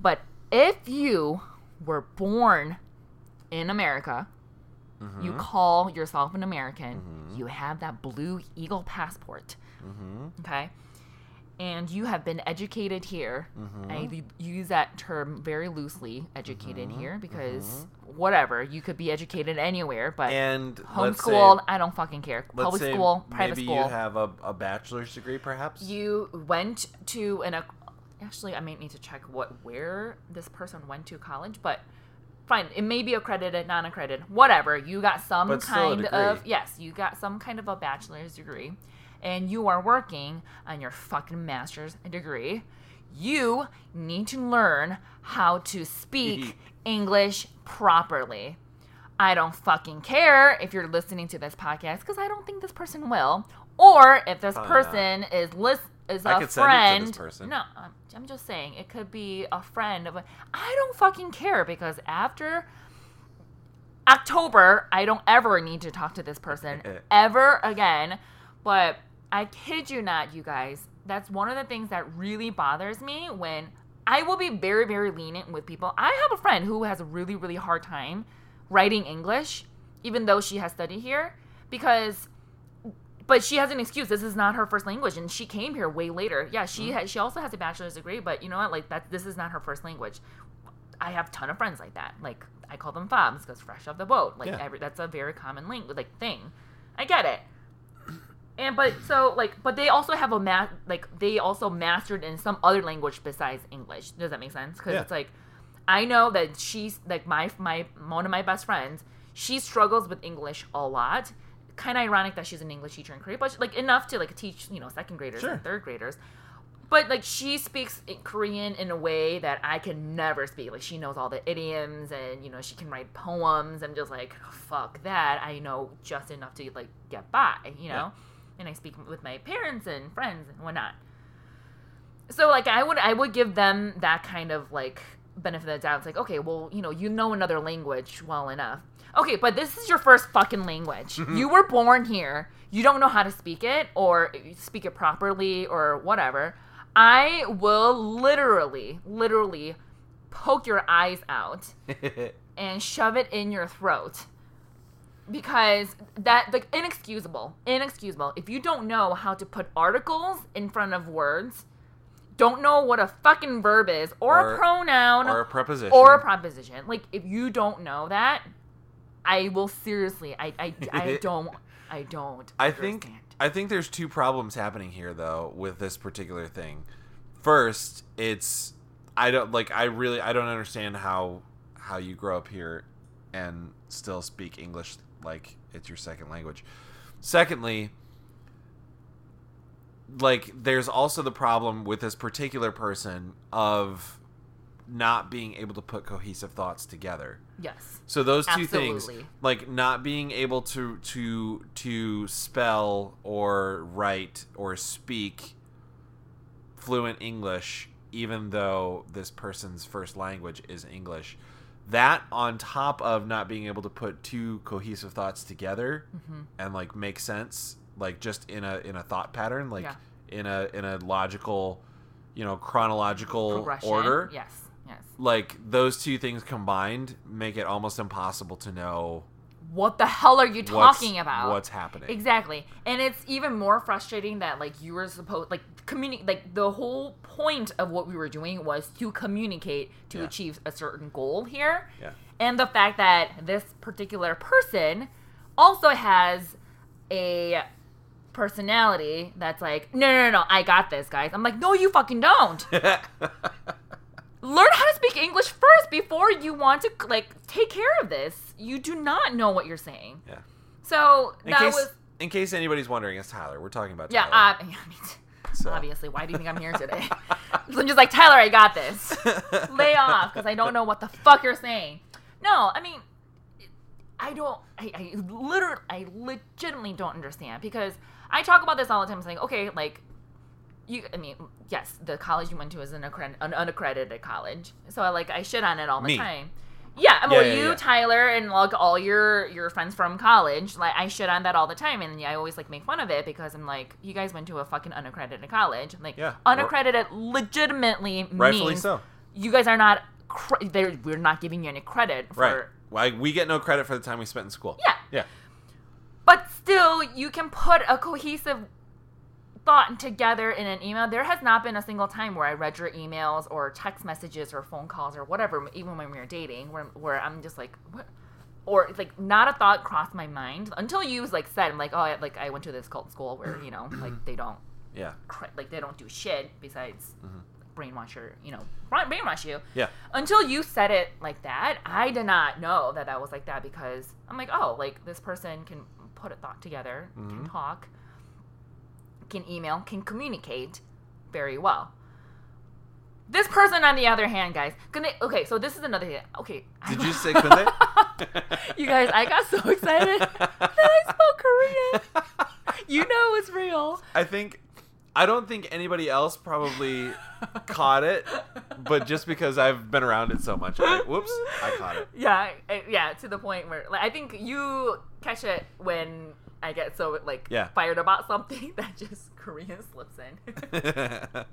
But if you were born in America, Mm-hmm. you call yourself an American, you have that blue eagle passport, Mm-hmm. okay? And you have been educated here. Mm-hmm. I use that term very loosely, educated Mm-hmm. here, because whatever, you could be educated anywhere, but And let's say, I don't fucking care. Public school, private maybe school. you have a, a bachelor's degree, perhaps. you went to an actually i might need to check what where this person went to college but fine it may be accredited non-accredited whatever you got some But kind of yes you got some kind of a bachelor's degree and you are working on your fucking master's degree you need to learn how to speak english properly I don't fucking care if you're listening to this podcast because I don't think this person will. Or if this oh, Probably person is list is I a could send it to friend. this person. No, I'm, I'm just saying it could be a friend of. A, I don't fucking care because after October, I don't ever need to talk to this person ever again. But I kid you not, you guys. That's one of the things that really bothers me when I will be very, very lenient with people. I have a friend who has a really, really hard time writing English, even though she has studied here, because but she has an excuse. This is not her first language, and she came here way later. Yeah, she Mm-hmm. has. She also has a bachelor's degree, but you know what? Like that, this is not her first language. I have a ton of friends like that. Like I call them fobs because fresh off the boat. Like Yeah. every, that's a very common language, like thing. I get it. And but so like, but they also have a ma- like they also mastered in some other language besides English. Does that make sense? Because Yeah. it's like, I know that she's like my my one of my best friends. She struggles with English a lot. Kind of ironic that she's an English teacher in Korea, but like enough to like teach you know second graders Sure. and third graders. But like she speaks Korean in a way that I can never speak. Like she knows all the idioms and you know she can write poems. I'm just like fuck that. I know just enough to like get by, you know. And I speak with my parents and friends and whatnot. So like I would I would give them that kind of like benefit of the doubt. It's like okay, well you know you know another language well enough. Okay, but this is your first fucking language. Mm-hmm. you were born here. You don't know how to speak it or speak it properly or whatever. I will literally, literally poke your eyes out and shove it in your throat because that like inexcusable inexcusable if you don't know how to put articles in front of words don't know what a fucking verb is or, Or- a pronoun or a preposition. or a preposition like if you don't know that i will seriously i i, I don't i don't I think. I think there's two problems happening here though with this particular thing. First, it's I don't like I really I don't understand how how you grow up here and still speak English like it's your second language. Secondly, like there's also the problem with this particular person of not being able to put cohesive thoughts together. yes So those two things, like not being able to to to spell or write or speak fluent English, even though this person's first language is English, that on top of not being able to put two cohesive thoughts together Mm-hmm. and like make sense, like just in a in a thought pattern, like Yeah. in a in a logical, you know, chronological order yes yes like those two things combined make it almost impossible to know what the hell are you what's- talking about what's happening. Exactly. And it's even more frustrating that like you were supposed like communicate like the whole point of what we were doing was to communicate to Yeah. achieve a certain goal here. Yeah. And the fact that this particular person also has a personality that's like, no, no, no, no, I got this, guys. I'm like, no, you fucking don't. Learn how to speak English first before you want to like take care of this. You do not know what you're saying. yeah. So In that case was in case anybody's wondering, it's Tyler. We're talking about yeah, Tyler. uh, yeah, me too. So- obviously. Why do you think I'm here today? I'm just like Tyler, I got this. Lay off because I don't know what the fuck you're saying. No, I mean, I don't. I, I literally, I legitimately don't understand because I talk about this all the time. It's like, okay, like you. I mean, yes, the college you went to is an, accred- an unaccredited college, so I like I shit on it all the Me. time. Yeah, well, yeah, you, yeah. Tyler, and like all your your friends from college, like I shit on that all the time, and I always like make fun of it because I'm like, you guys went to a fucking unaccredited college. Like, Yeah. unaccredited legitimately Rightfully means so. you guys are not. Cre- they're- we're not giving you any credit for. Right. Like we get no credit for the time we spent in school. Yeah, Yeah. but still, you can put a cohesive thought together in an email. There has not been a single time where I read your emails or text messages or phone calls or whatever, even when we were dating, where, where I'm just like, what? Or it's like not a thought crossed my mind until you like said, I'm like, oh, I, like I went to this cult school where you know, like they don't, Yeah. like they don't do shit besides mm-hmm. brainwash your, you know, bra- brainwash you. Yeah. Until you said it like that, I did not know that that was like that because I'm like, oh, like this person can put a thought together, can mm-hmm. talk, can email, can communicate very well. This person, on the other hand, guys, can they, okay, so this is another thing. Okay, Did you say Kunde? you guys, I got so excited that I spoke Korean. You know it's real. I think I don't think anybody else probably caught it, but just because I've been around it so much, I, whoops, I caught it. Yeah, yeah, to the point where like I think you catch it when I get so like Yeah. fired about something that just Korean slips in.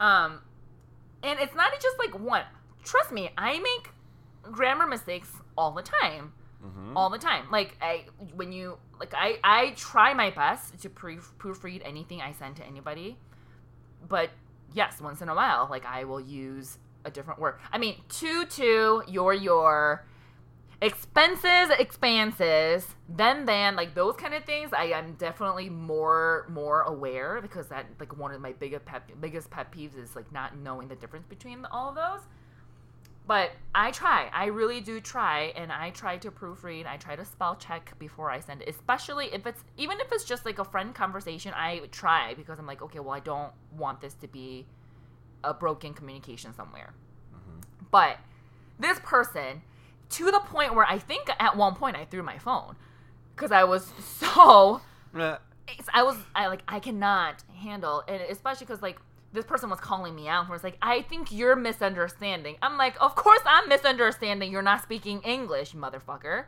um, and it's not just like one. Trust me, I make grammar mistakes all the time. Mhm. All the time. Like I when you like I I try my best to pre- proofread anything I send to anybody. But yes, once in a while like I will use a different word. I mean, to to your your expenses expanses then then like those kind of things i am definitely more more aware because that like one of my biggest pet biggest pet peeves is like not knowing the difference between all of those. But i try. I really do try and i try to proofread. I try to spell check before i send it especially if it's even if it's just like a friend conversation i try because i'm like okay well i don't want this to be a broken communication somewhere. Mm-hmm. But this person to the point where I think at one point I threw my phone because I was so I was I like I cannot handle and especially because like this person was calling me out where it's like I think you're misunderstanding. I'm like, of course I'm misunderstanding. You're not speaking English, motherfucker.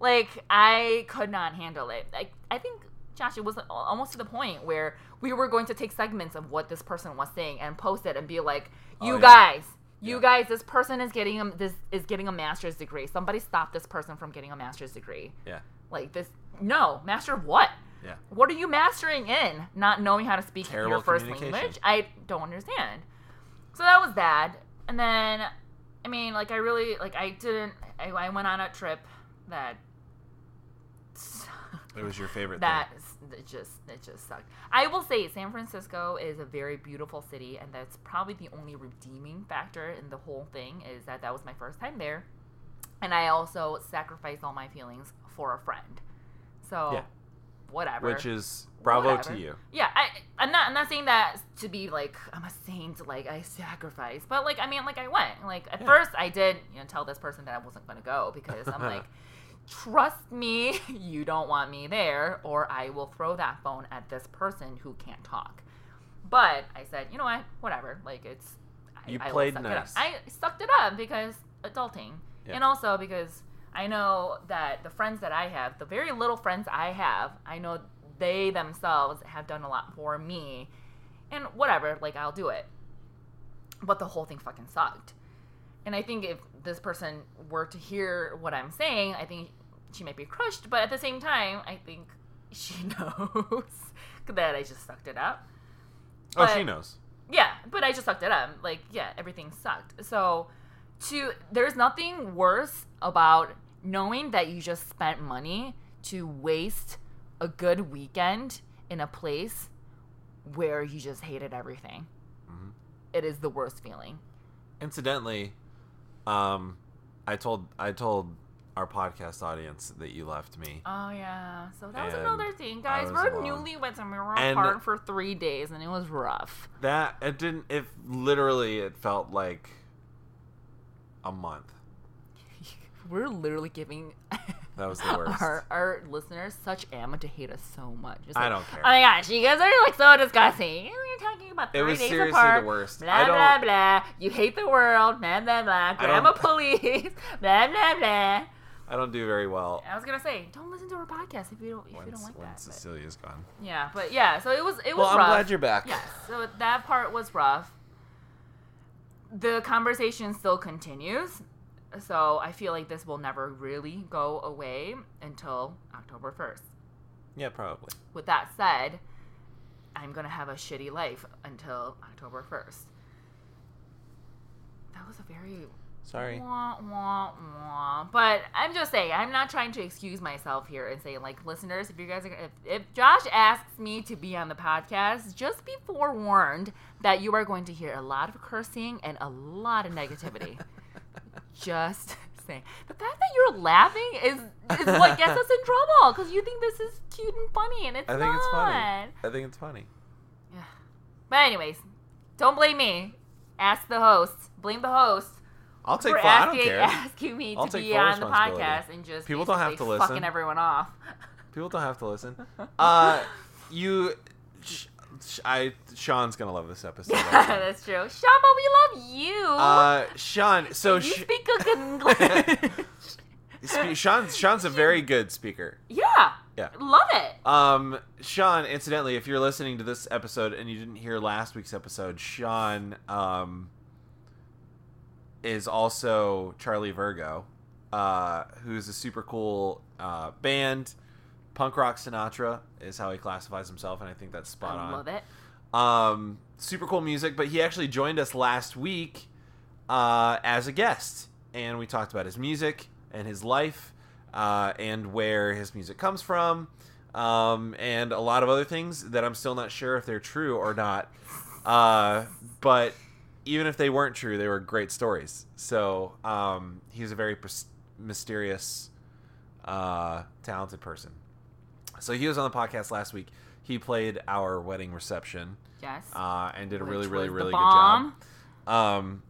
Like I could not handle it. Like I think Josh, it was almost to the point where we were going to take segments of what this person was saying and post it and be like, oh, "You Oh, yeah. guys, you Yeah. guys, this person is getting a this is getting a master's degree. Somebody stop this person from getting a master's degree. yeah, Like this, no master of what? yeah. What are you mastering in? Not knowing how to speak Terrible your first language? I don't understand. So that was bad. And then, I mean, like I really like I didn't. I, I went on a trip that It was your favorite that thing. It just it just sucked. I will say San Francisco is a very beautiful city, and that's probably the only redeeming factor in the whole thing is that that was my first time there, and I also sacrificed all my feelings for a friend. So, Yeah. whatever. Which is bravo Whatever. to you. Yeah, I, I'm not. I'm not saying that to be like I'm a saint. Like I sacrificed, but like I mean, like I went. Like at Yeah. first, I did you know tell this person that I wasn't going to go because I'm like, trust me, you don't want me there, or I will throw that phone at this person who can't talk. But I said, you know what, whatever. Like it's. You I played it nice. I sucked it up because adulting, Yeah. and also because I know that the friends that I have, the very little friends I have, I know they themselves have done a lot for me. And whatever, like I'll do it. But the whole thing fucking sucked. And I think if this person were to hear what I'm saying, I think she might be crushed. But at the same time, I think she knows that I just sucked it up. Oh, she knows. Yeah, but I just sucked it up. Like, yeah, everything sucked. So, to there's nothing worse about knowing that you just spent money to waste a good weekend in a place where you just hated everything. Mhm. It is the worst feeling. Incidentally, um, I told I told our podcast audience that you left me. Oh yeah, so that was And another thing, guys. We're alone. newlyweds and we were And- apart for three days, and it was rough. That it didn't. It literally it felt like a month. We're literally giving That was the worst. our our listeners such ammo to hate us so much. It's I like, don't care. Oh my gosh, you guys are like so disgusting. We're talking about three It was days seriously apart. the worst. Blah blah blah. You hate the world. Blah blah blah. I Grandma don't- police. blah blah blah. I don't do very well I was gonna say, don't listen to our podcast if you don't if you don't like when that. but- Cecilia's gone. yeah, but yeah, so it was it was Well, I'm rough. glad you're back. Yes, so that part was rough. The conversation still continues, so I feel like this will never really go away until October 1st. Yeah, probably. With that said, I'm going to have a shitty life until October 1st. That was a very Sorry. Wah, wah, wah. But I'm just saying, I'm not trying to excuse myself here and say, like, listeners, if you guys are, if, if Josh asks me to be on the podcast, just be forewarned that you are going to hear a lot of cursing and a lot of negativity. just saying. The fact that you're laughing is is what gets us in trouble because you think this is cute and funny, and it's I think it's funny. not. I think it's funny. Yeah. But anyways, don't blame me. Ask the host. Blame the host I'll take. for Full, I don't asking, care. asking me I'll to be on the podcast and just People don't have to listen. fucking everyone off. People don't have to listen. Uh, you. I Sean's gonna love this episode. Think. That's true. Sean, but we love you. uh, Sean. So you sh- speak good English. Sean. Sean's a very good speaker. yeah. Yeah. Love it. Um, Sean, incidentally, if you're listening to this episode and you didn't hear last week's episode, Sean um, is also Charlie Virgo, uh, who's a super cool uh, band. Punk rock Sinatra is how he classifies himself, and I think that's spot I on. love it. Um, super cool music, but he actually joined us last week uh, as a guest, and we talked about his music and his life, uh, and where his music comes from, um, and a lot of other things that I'm still not sure if they're true or not. Uh, but even if they weren't true, they were great stories. So um, he's a very mysterious, uh, talented person. So he was on the podcast last week. He played our wedding reception Yes. uh, and did a really, really, really good job. Um,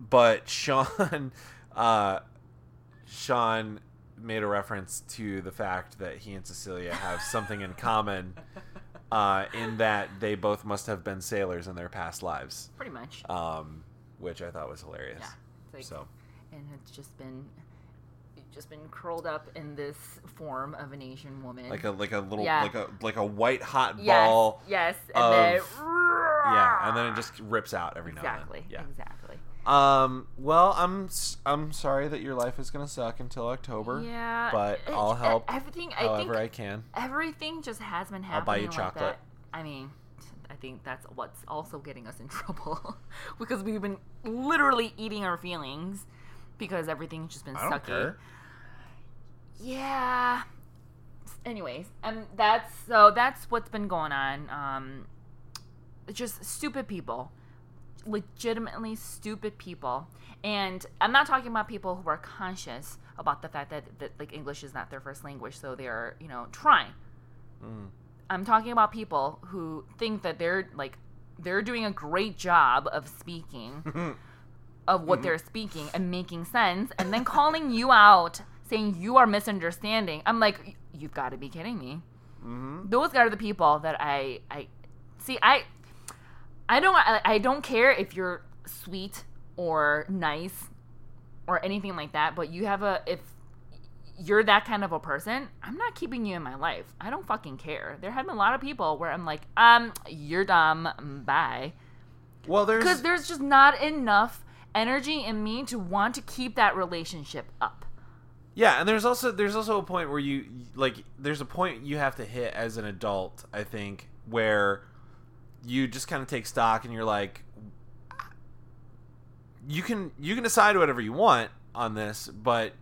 but Sean, uh, Sean made a reference to the fact that he and Cecilia have something in common, uh, in that they both must have been sailors in their past lives, Pretty much. um, which I thought was hilarious. yeah. Like, So and it's just been just been curled up in this form of an Asian woman. like a like a little Yeah. like a like a white hot yes, ball. yes, and of- then Yeah, and then it just rips out every now exactly, and then. exactly. Yeah. Um. Well, I'm I'm sorry that your life is gonna suck until October. Yeah, but it- I'll help Everything I However, think I can. everything just has been happening. I'll buy you like chocolate. that. I mean, I think that's what's also getting us in trouble because we've been literally eating our feelings because everything's just been I sucky. care. Yeah. Anyways, um, that's so that's what's been going on. Um, just stupid people, legitimately stupid people, and I'm not talking about people who are conscious about the fact that, that like English is not their first language, so they're you know trying. Mm. I'm talking about people who think that they're like they're doing a great job of speaking of what they're speaking and making sense and then calling you out saying you are misunderstanding. I'm like you've got to be kidding me. Mm-hmm. Those are the people that I I see I I don't I, I don't care if you're sweet or nice or anything like that, but you have a if you're that kind of a person, I'm not keeping you in my life. I don't fucking care. There have been a lot of people where I'm like, um, you're dumb, bye. Well, there's Because there's just not enough energy in me to want to keep that relationship up. Yeah, and there's also there's also a point where you like there's a point you have to hit as an adult. I think where you just kind of take stock and you're like, you can you can decide whatever you want on this, but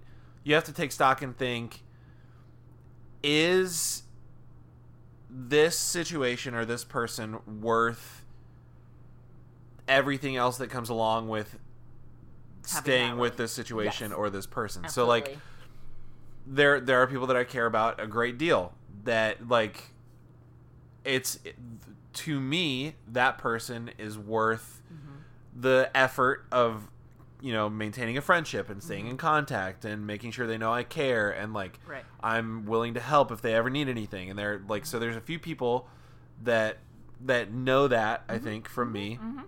you have to take stock and think, is this situation or this person worth everything else that comes along with Having staying with this situation Yes. or this person. So like Absolutely. There there are people that I care about a great deal that like it's to me that person is worth Mm-hmm. the effort of you know maintaining a friendship and staying Mm-hmm. in contact and making sure they know I care and like Right. I'm willing to help if they ever need anything and they're like so there's a few people that that know that I think from me Mhm.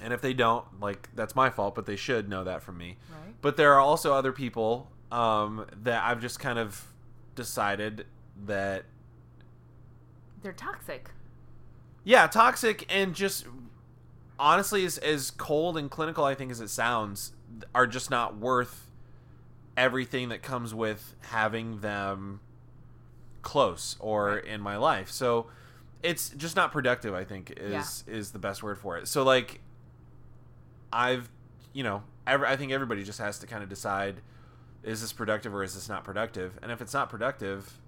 and if they don't like that's my fault but they should know that from me Right. but there are also other people um, that I've just kind of decided that They're toxic. yeah toxic and just honestly as, as cold and clinical i think as it sounds are just not worth everything that comes with having them close or in my life. So it's just not productive i think is is the best word for it. So like i've you know i think everybody just has to kind of decide is this productive or is this not productive and if it's not productive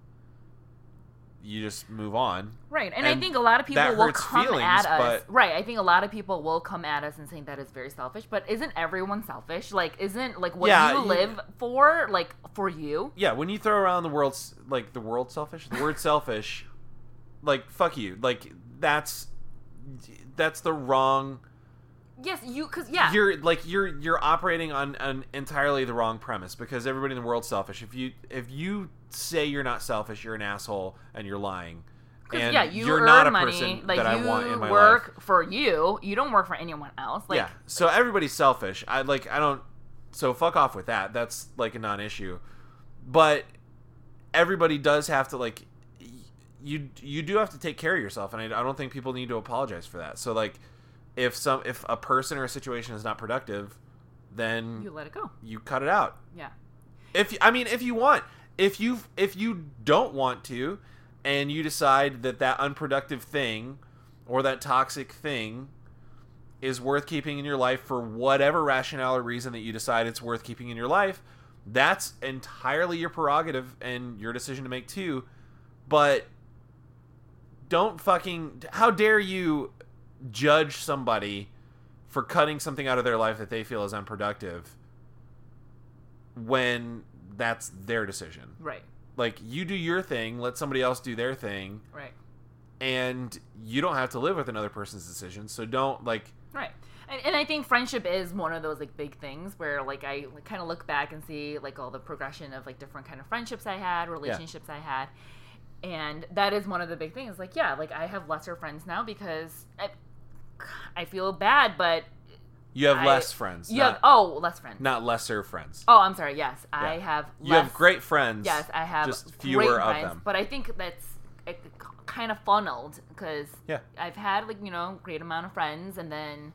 you just move on Right, and, And I think a lot of people will come feelings, at us. but- Right, I think a lot of people will come at us and saying that is very selfish. But isn't everyone selfish? Like, isn't like what Yeah, you you- live for like for you? yeah, when you throw around the world's like the word selfish, the word selfish, like fuck you, like that's that's the wrong. Yes, you because yeah, You're like you're you're operating on an entirely the wrong premise because everybody in the world's selfish. If you if you say you're not selfish, you're an asshole and you're lying. Because and yeah, you you're earn not a money. person like that I want in my work life. for you. You don't work for anyone else. Like yeah. So everybody's selfish. I like I don't so fuck off with that. That's like a non-issue. But everybody does have to like you you do have to take care of yourself and I, I don't think people need to apologize for that. So like if some if a person or a situation is not productive, then you let it go. you cut it out. Yeah. If I mean if you want if you if you don't want to and you decide that that unproductive thing or that toxic thing is worth keeping in your life for whatever rationale or reason that you decide it's worth keeping in your life, that's entirely your prerogative and your decision to make too. But don't fucking how dare you judge somebody for cutting something out of their life that they feel is unproductive when that's their decision. Right. Like you do your thing, let somebody else do their thing, Right. and you don't have to live with another person's decision. So don't like Right. And, and I think friendship is one of those like big things where like I like, kind of look back and see like all the progression of like different kind of friendships I had, relationships I had. And that is one of the big things. Like, yeah, like I have lesser friends now because I, I feel bad, but you have I- less friends, you not, have oh less friends. not lesser friends. Oh, I'm sorry. Yes, I Yeah. have. you have great friends. Yes, I have just great fewer of friends, them. But I think that's kind of funneled because Yeah. I've had like you know great amount of friends, and then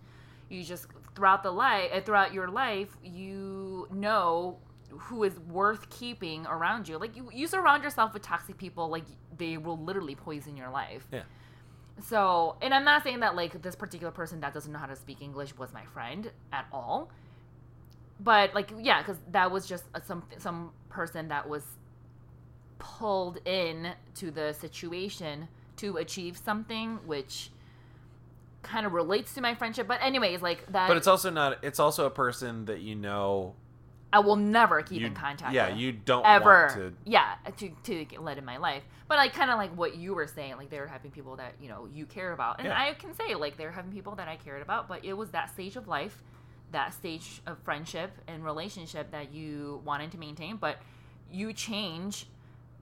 you just throughout the life, uh, throughout your life, you know who is worth keeping around you. Like you, you surround yourself with toxic people, like they will literally poison your life. Yeah. So, and I'm not saying that like this particular person that doesn't know how to speak English was my friend at all. But like, yeah, because that was just a, some some person that was pulled in to the situation to achieve something, which kind of relates to my friendship. But anyways, like that, But it's also not. It's also a person that you know. I will never keep You, in contact. yeah, with. you don't ever want to. yeah to, to get let in my life but like kind of like what you were saying like they're having people that you know you care about and Yeah. i can say like they're having people that i cared about but it was that stage of life that stage of friendship and relationship that you wanted to maintain but you change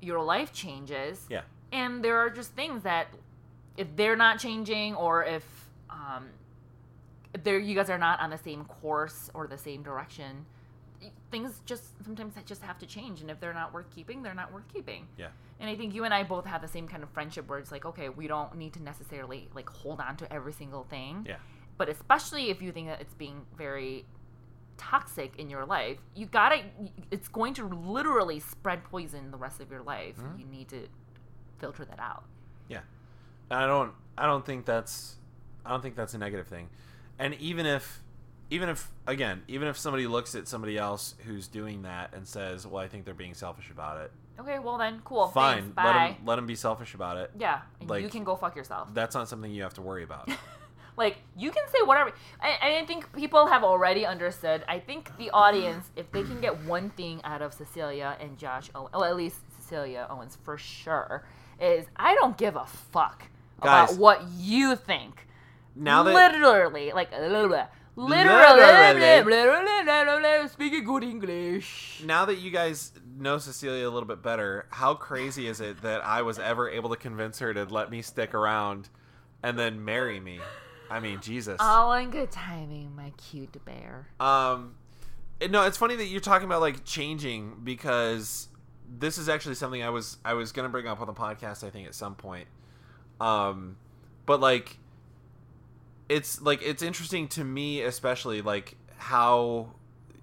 your life changes Yeah. and there are just things that if they're not changing or if um there you guys are not on the same course or the same direction things just sometimes that just have to change and if they're not worth keeping they're not worth keeping Yeah. and i think you and i both have the same kind of friendship where it's like okay we don't need to necessarily like hold on to every single thing Yeah. but especially if you think that it's being very toxic in your life you gotta it's going to literally spread poison the rest of your life Mhm. you need to filter that out And I don't I don't think that's I don't think that's a negative thing. And even if even if again, even if somebody looks at somebody else who's doing that and says, "Well, I think they're being selfish about it." okay well then cool Fine. thanks, let bye them let them be selfish about it. yeah and you can go fuck yourself That's not something you have to worry about. Like you can say whatever. I, I think people have already understood. I think the audience, if they can get one thing out of Cecilia and Josh, Owen, well, at least Cecilia Owens for sure, is I don't give a fuck Guys. about what you think. now that literally, like literally, Literally. Literally, literally, speaking good English. now that you guys know Cecilia a little bit better, how crazy is it that I was ever able to convince her to let me stick around and then marry me? I mean, Jesus. All in good timing, my cute bear. Um, no, it's funny that you're talking about like changing because this is actually something I was I was gonna bring up on the podcast. I think at some point. Um, but like, it's like it's interesting to me, especially like how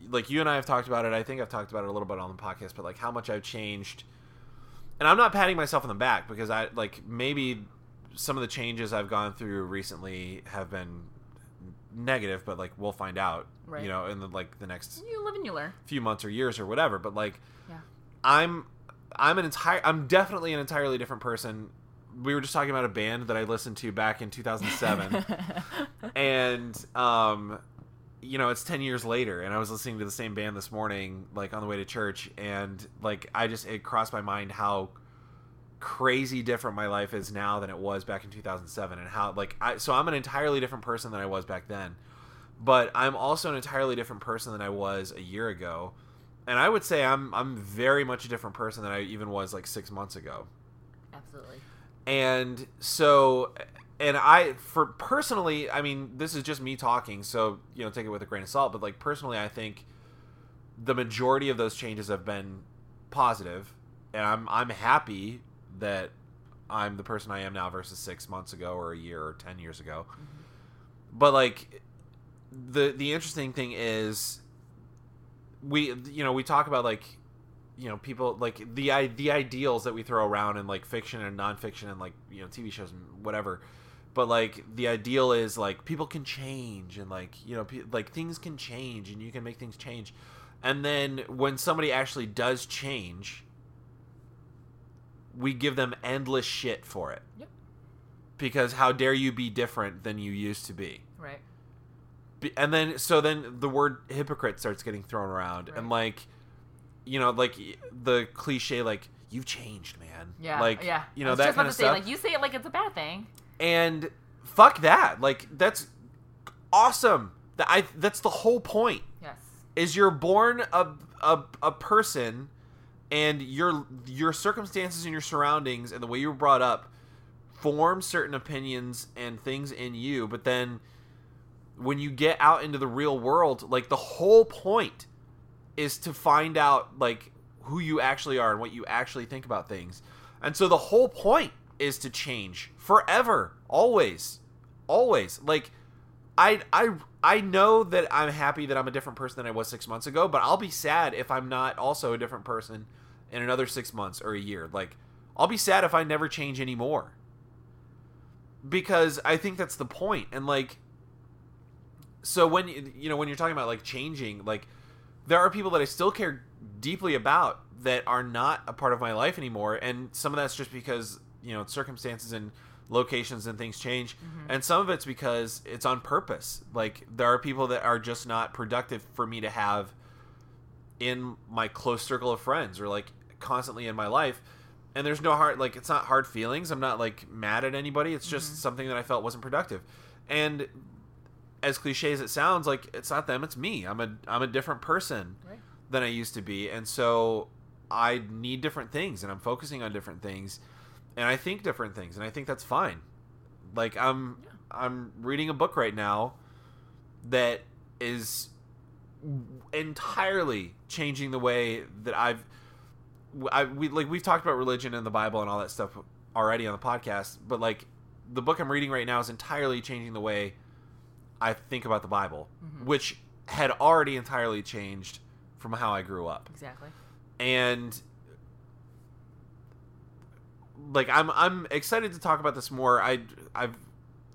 like you and I have talked about it. I think I've talked about it a little bit on the podcast, but like how much I've changed. And I'm not patting myself on the back because I like maybe some of the changes I've gone through recently have been negative, but like we'll find out, Right. you know, in the like the next You live and you learn. few months or years or whatever. But like, Yeah. I'm I'm an entire I'm definitely an entirely different person. We were just talking about a band that I listened to back in 2007, and um, you know, it's 10 years later, and I was listening to the same band this morning, like on the way to church, and like I just it crossed my mind how crazy different my life is now than it was back in 2007 and how like I so I'm an entirely different person than I was back then but I'm also an entirely different person than I was a year ago and I would say I'm I'm very much a different person than I even was like 6 months ago Absolutely. And so and i for personally i mean this is just me talking so you know take it with a grain of salt but like personally i think the majority of those changes have been positive and i'm i'm happy that i'm the person i am now versus six months ago or a year or ten years ago. But like the the interesting thing is we you know we talk about like you know people like the i the ideals that we throw around in like fiction and nonfiction and like you know tv shows and whatever. But like the ideal is like people can change and like you know pe- like things can change and you can make things change. And then when somebody actually does change we give them endless shit for it. Yep. because how dare you be different than you used to be. Right. be- and then so then the word hypocrite starts getting thrown around and like you know like the cliche like you've changed man Yeah. like yeah. you know that just kind about of to say, Like you say it like it's a bad thing. and fuck that like that's awesome that i that's the whole point Yes. is you're born a, a, a person and your your circumstances and your surroundings and the way you were brought up form certain opinions and things in you but then when you get out into the real world like the whole point is to find out like who you actually are and what you actually think about things and so the whole point is to change forever always always like I I I know that I'm happy that I'm a different person than I was six months ago, but I'll be sad if I'm not also a different person in another six months or a year. Like I'll be sad if I never change anymore. Because I think that's the point. And like so when you know when you're talking about like changing, like there are people that I still care deeply about that are not a part of my life anymore, and some of that's just because you know circumstances and locations and things change, mm-hmm. and some of it's because it's on purpose. Like there are people that are just not productive for me to have in my close circle of friends or like constantly in my life. And there's no hard like it's not hard feelings. I'm not like mad at anybody. It's just mm-hmm. something that I felt wasn't productive. And as cliche as it sounds, like it's not them, it's me. I'm a I'm a different person Right. than I used to be, and so I need different things, and I'm focusing on different things, and I think different things, and I think that's fine. Like I'm I'm reading a book right now that is entirely changing the way that I've I we like we've talked about religion and the Bible and all that stuff already on the podcast, but like the book I'm reading right now is entirely changing the way I think about the Bible, mm-hmm. which had already entirely changed from how I grew up. Exactly. And like I'm I'm excited to talk about this more. I I've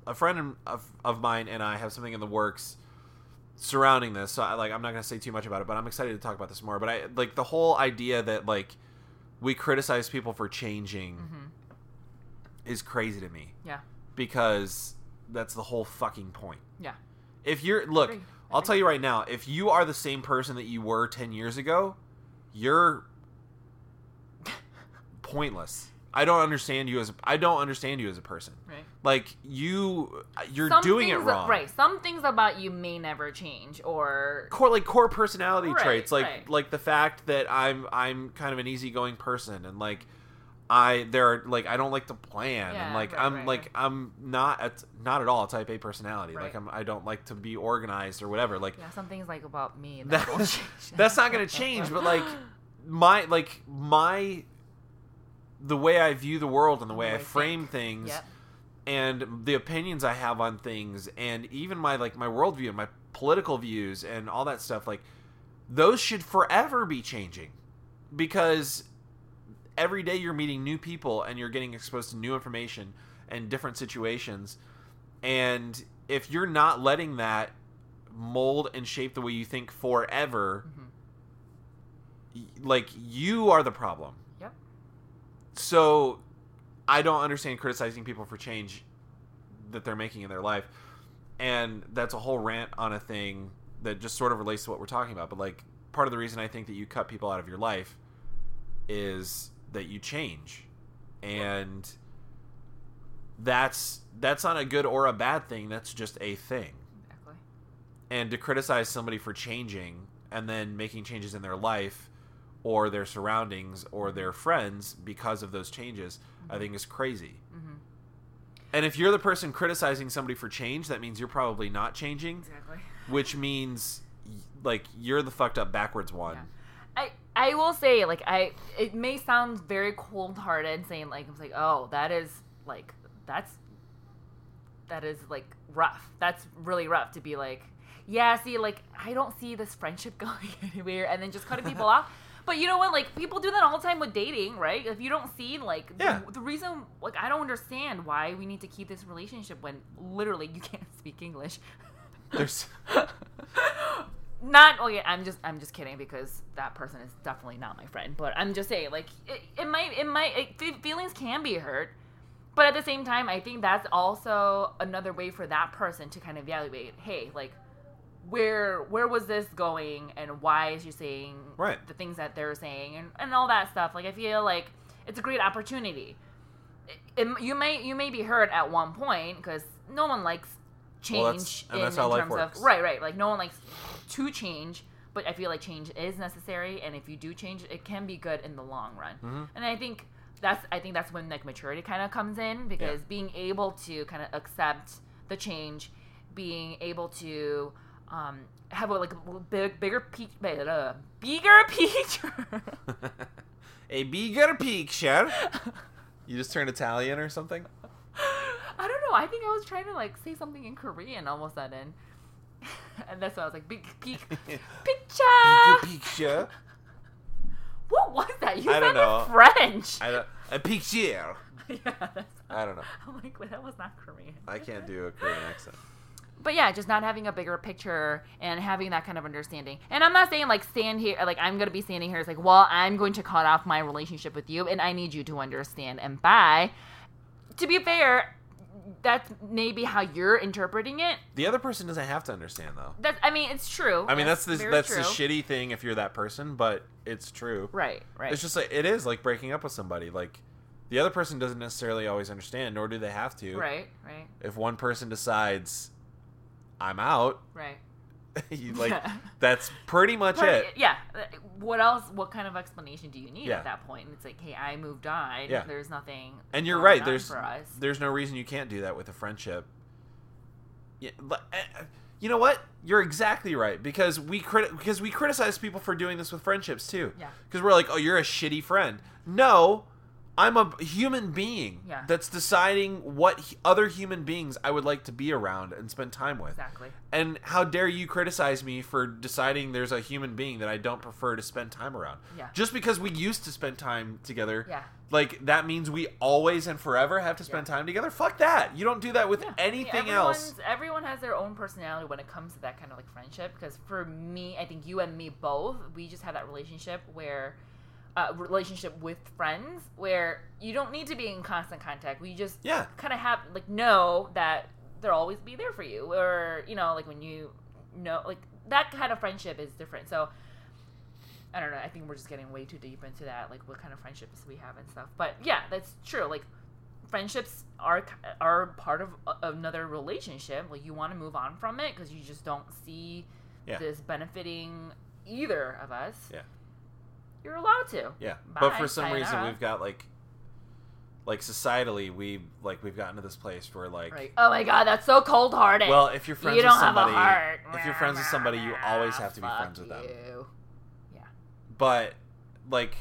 a friend of, of mine and I have something in the works surrounding this. So I like I'm not going to say too much about it, but I'm excited to talk about this more. But I like the whole idea that like we criticize people for changing mm-hmm. is crazy to me Yeah. because that's the whole fucking point. Yeah. If you're look. I'll tell you right now, if you are the same person that you were 10 years ago, you're pointless. I don't understand you as a, I don't understand you as a person. Right. Like you you're Some doing it wrong. Right. Some things about you may never change, or Core like core personality Right, traits like right. like the fact that I'm I'm kind of an easygoing person and like I there are like I don't like to plan and Yeah, like right, I'm right, like right. I'm not at, not at all a type A personality. Like I'm I don't like to be organized or whatever. Like yeah, some things like about me that, That- that's not going to change but like my like my the way i view the world and the way The i way I frame think. things Yep. and the opinions i have on things and even my like my worldview and my political views and all that stuff like those should forever be changing because every day you're meeting new people and you're getting exposed to new information and different situations and if you're not letting that mold and shape the way you think forever Mhm. like you are the problem Yep. so i don't understand criticizing people for change that they're making in their life and that's a whole rant on a thing that just sort of relates to what we're talking about but like part of the reason i think that you cut people out of your life is that you change and that's that's not a good or a bad thing that's just a thing Exactly. and to criticize somebody for changing and then making changes in their life or their surroundings or their friends because of those changes, I think is crazy. Mm-hmm. And if you're the person criticizing somebody for change, that means you're probably not changing, Exactly. which means like you're the fucked up backwards one. Yeah. I I will say like I it may sound very cold hearted saying like I'm like oh that is like that's that is like rough. That's really rough to be like yeah see like I don't see this friendship going anywhere and then just cutting people off. But you know what? Like people do that all the time with dating right? If you don't see like Yeah. the, the reason like I don't understand why we need to keep this relationship when literally you can't speak English. There's not oh, okay i'm just i'm just kidding because that person is definitely not my friend but i'm just saying like it, it might it might it, feelings can be hurt but at the same time i think that's also another way for that person to kind of evaluate hey like where where was this going and why is she saying Right. the things that they're saying and, and all that stuff. Like i feel like it's a great opportunity. It, it- you may you may be hurt at one point because no one likes change Well, that's- in, in terms of right right like no one likes to change but i feel like change is necessary and if you do change it can be good in the long run Mhm. and i think that's i think that's when like maturity kind of comes in because being able to kind of accept the change being able to um, have a like big, bigger peak, uh, bigger picture. a bigger picture. You just turned Italian or something? I don't know. I think I was trying to like say something in Korean all of a sudden, and that's why I was like, big Bigger picture. picture. What was that? You I don't know. French. I don't, a picture. yeah, that's, I don't know. I'm like, well, that was not Korean. I can't do a Korean accent. but yeah, just not having a bigger picture and having that kind of understanding. And I'm not saying like stand here, like I'm gonna be standing here. It's like, well, I'm going to cut off my relationship with you, and I need you to understand. And by, to be fair, that's maybe how you're interpreting it. The other person doesn't have to understand though. That's, I mean, it's true. I mean, that's the that's true. the shitty thing if you're that person, but it's true. Right, right. It's just like it is like breaking up with somebody. Like the other person doesn't necessarily always understand, nor do they have to. right, right, If one person decides, "I'm out," right. like that's pretty much But, it. Yeah. What else? What kind of explanation do you need Yeah. at that point? And It's like, hey, I moved on. Yeah. There's nothing. And you're right. There's there's no reason you can't do that with a friendship. Yeah, but, uh, you know what? You're exactly right because we crit- because we criticize people for doing this with friendships too. Yeah. Because we're like, oh, you're a shitty friend. No, I'm a human being Yeah. that's deciding what other human beings I would like to be around and spend time with. Exactly. And how dare you criticize me for deciding there's a human being that I don't prefer to spend time around? Yeah. Just because we used to spend time together, Yeah. like that means we always and forever have to spend time together? Fuck that. You don't do that with Yeah. anything Yeah, else. Everyone has their own personality when it comes to that kind of like friendship. Because for me, I think you and me both, we just have that relationship where, uh, relationship with friends where you don't need to be in constant contact. We just Yeah. kind of have like know that they'll always be there for you, or you know, like when you know, like that kind of friendship is different. So. I don't know. I think we're just getting way too deep into that, like what kind of friendships we have and stuff. But yeah, that's true. Like friendships are are part of another relationship. Like you want to move on from it because you just don't see Yeah. this benefiting either of us. Yeah. You're allowed to. Yeah. Bye, but for some reason we've got like like societally we like we've gotten to this place where like Right. Oh my god, that's so cold hearted. well, if you're friends you with don't have a somebody heart. if you're friends with somebody you always have to be Fuck friends with them. you. Yeah. But like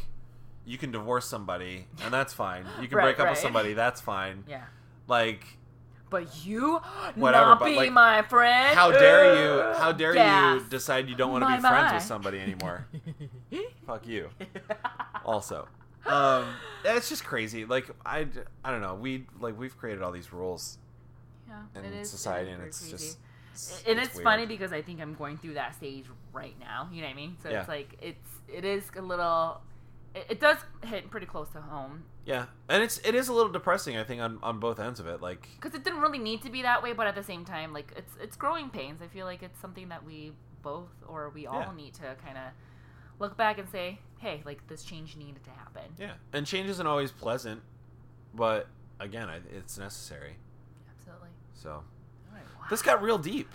you can divorce somebody and that's fine. You can Right, break up with right. somebody, that's fine. Yeah. Like But you Whatever, not but, be like, my friend. how dare you how dare Gas. you decide you don't want to My, be friends my. with somebody anymore? Fuck you. Also. Um it's just crazy. Like I I don't know. We like we've created all these rules yeah, in it is, society it is and it's crazy. just it's, and it's, weird. funny because I think I'm going through that stage right now. You know what I mean? So Yeah. it's like it's it is a little. It, it does hit pretty close to home Yeah. And it's it is a little depressing I think on on both ends of it. Like because it didn't really need to be that way, but at the same time, like it's it's growing pains. I feel like it's something that we both or we all Yeah. need to kind of look back and say, hey, like this change needed to happen. yeah. And change isn't always pleasant, but again, I, it's necessary. Absolutely. So, right. Wow. this got real deep.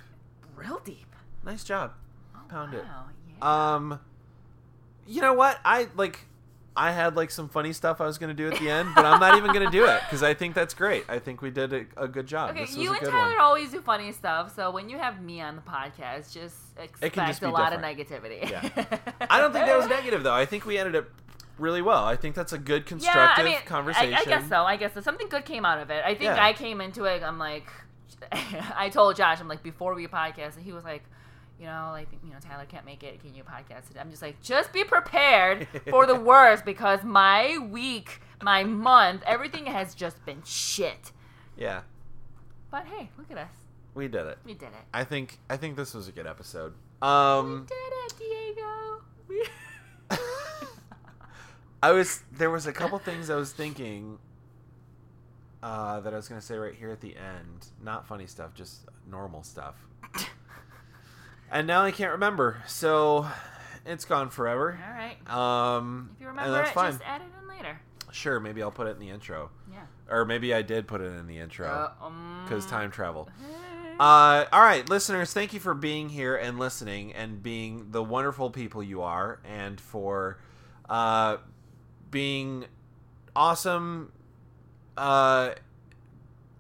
real deep. Nice job. Oh, Pound it. Yeah. Um you know what? I like. I had like some funny stuff I was gonna do at the end, but I'm not even gonna do it because I think that's great. I think we did a, a good job. Okay, this was you and Tyler one. always do funny stuff, so when you have me on the podcast, just expect just a lot different. of negativity. Yeah. I don't think that was negative though. I think we ended it really well. I think that's a good Yeah, constructive I mean, conversation. I, I guess so. I guess so. Something good came out of it. I think Yeah. I came into it. I'm like, I told Josh, I'm like, before we podcast, and he was like, you know, like, you know, Tyler can't make it. Can you podcast it? I'm just like, just be prepared for the worst because my week, my month, everything has just been shit. Yeah, But hey, look at us. we did it. We did it. I think I think this was a good episode. We Um, did it, Diego. We- I was there was a couple things I was thinking uh, that I was gonna say right here at the end. Not funny stuff, just normal stuff. and now I can't remember, so it's gone forever. All right. Um, If you and remember that's it, fine. just add it in later. Sure, maybe I'll put it in the intro, Yeah. or maybe I did put it in the intro Uh, um, because time travel. Uh, all right, listeners, thank you for being here and listening and being the wonderful people you are, and for uh, being awesome. Uh,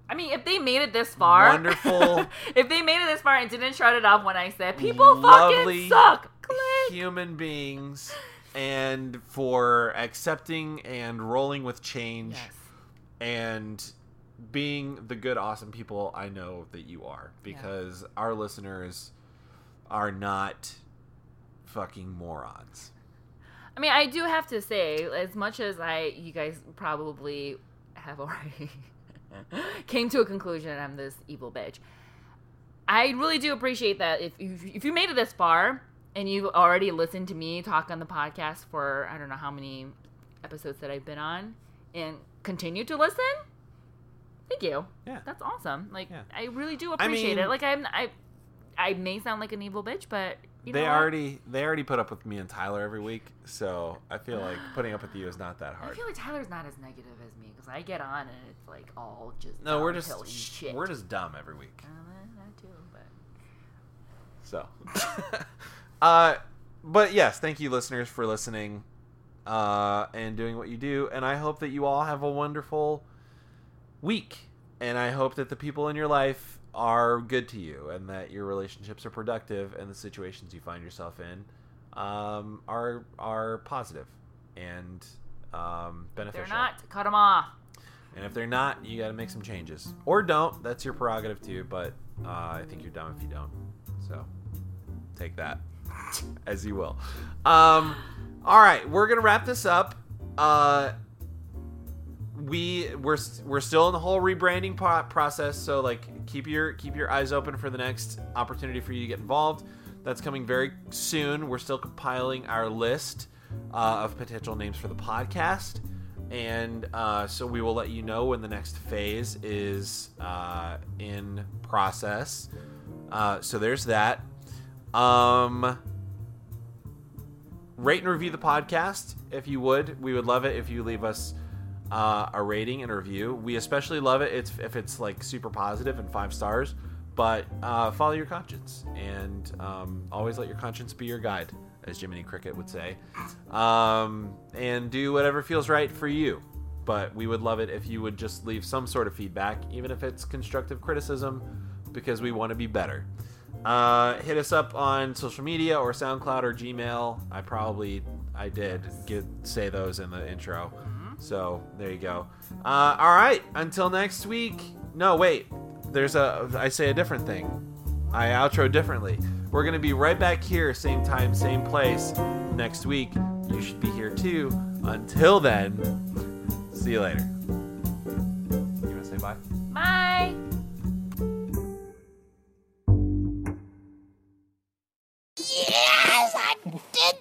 I mean, if they made it this far, Wonderful. if they made it this far and didn't shut it off when I said people fucking suck, click. human beings, and for accepting and rolling with change, Yes. and being the good, awesome people I know that you are, because our listeners are not fucking morons. I mean, I do have to say, as much as I, you guys probably have already came to a conclusion, I'm this evil bitch. I really do appreciate that if if if you made it this far and you've already listened to me talk on the podcast for I don't know how many episodes that I've been on and continue to listen. Thank you. Yeah. That's awesome. Like Yeah. I really do I appreciate mean- it. Like I'm I I may sound like an evil bitch, but you they already they already put up with me and Tyler every week, so I feel like putting up with you is not that hard. I feel like Tyler's not as negative as me because I get on and it's like all just No, we're just shit. we're just dumb every week. Uh, that too, but So, uh, but yes, thank you, listeners, for listening uh, and doing what you do. And I hope that you all have a wonderful week. And I hope that the people in your life are good to you and that your relationships are productive and the situations you find yourself in um, are are positive and um, if beneficial. they're not, cut them off. And if they're not, you got to make some changes. Or don't. That's your prerogative too. But uh, I think you're dumb if you don't. So take that as you will. Um, all right, we're gonna wrap this up. Uh, we we're we're still in the whole rebranding process. So like keep your keep your eyes open for the next opportunity for you to get involved. That's coming very soon. We're still compiling our list uh, of potential names for the podcast and uh, so we will let you know when the next phase is uh, in process. Uh, so there's that. Um, rate and review the podcast if you would. We would love it if you leave us uh, a rating and a review. We especially love it it's, if it's like super positive and five stars. But uh, follow your conscience and um, always let your conscience be your guide, as Jiminy Cricket would say. Um, and do whatever feels right for you. But we would love it if you would just leave some sort of feedback, even if it's constructive criticism, because we want to be better. Uh, hit us up on social media or SoundCloud or Gmail. I probably I did get say those in the intro. So there you go. Uh, all right. Until next week. No, wait. There's a. I say a different thing. I outro differently. We're gonna be right back here, same time, same place, next week. You should be here too. Until then, see you later. You wanna say bye? Bye. Yes, I did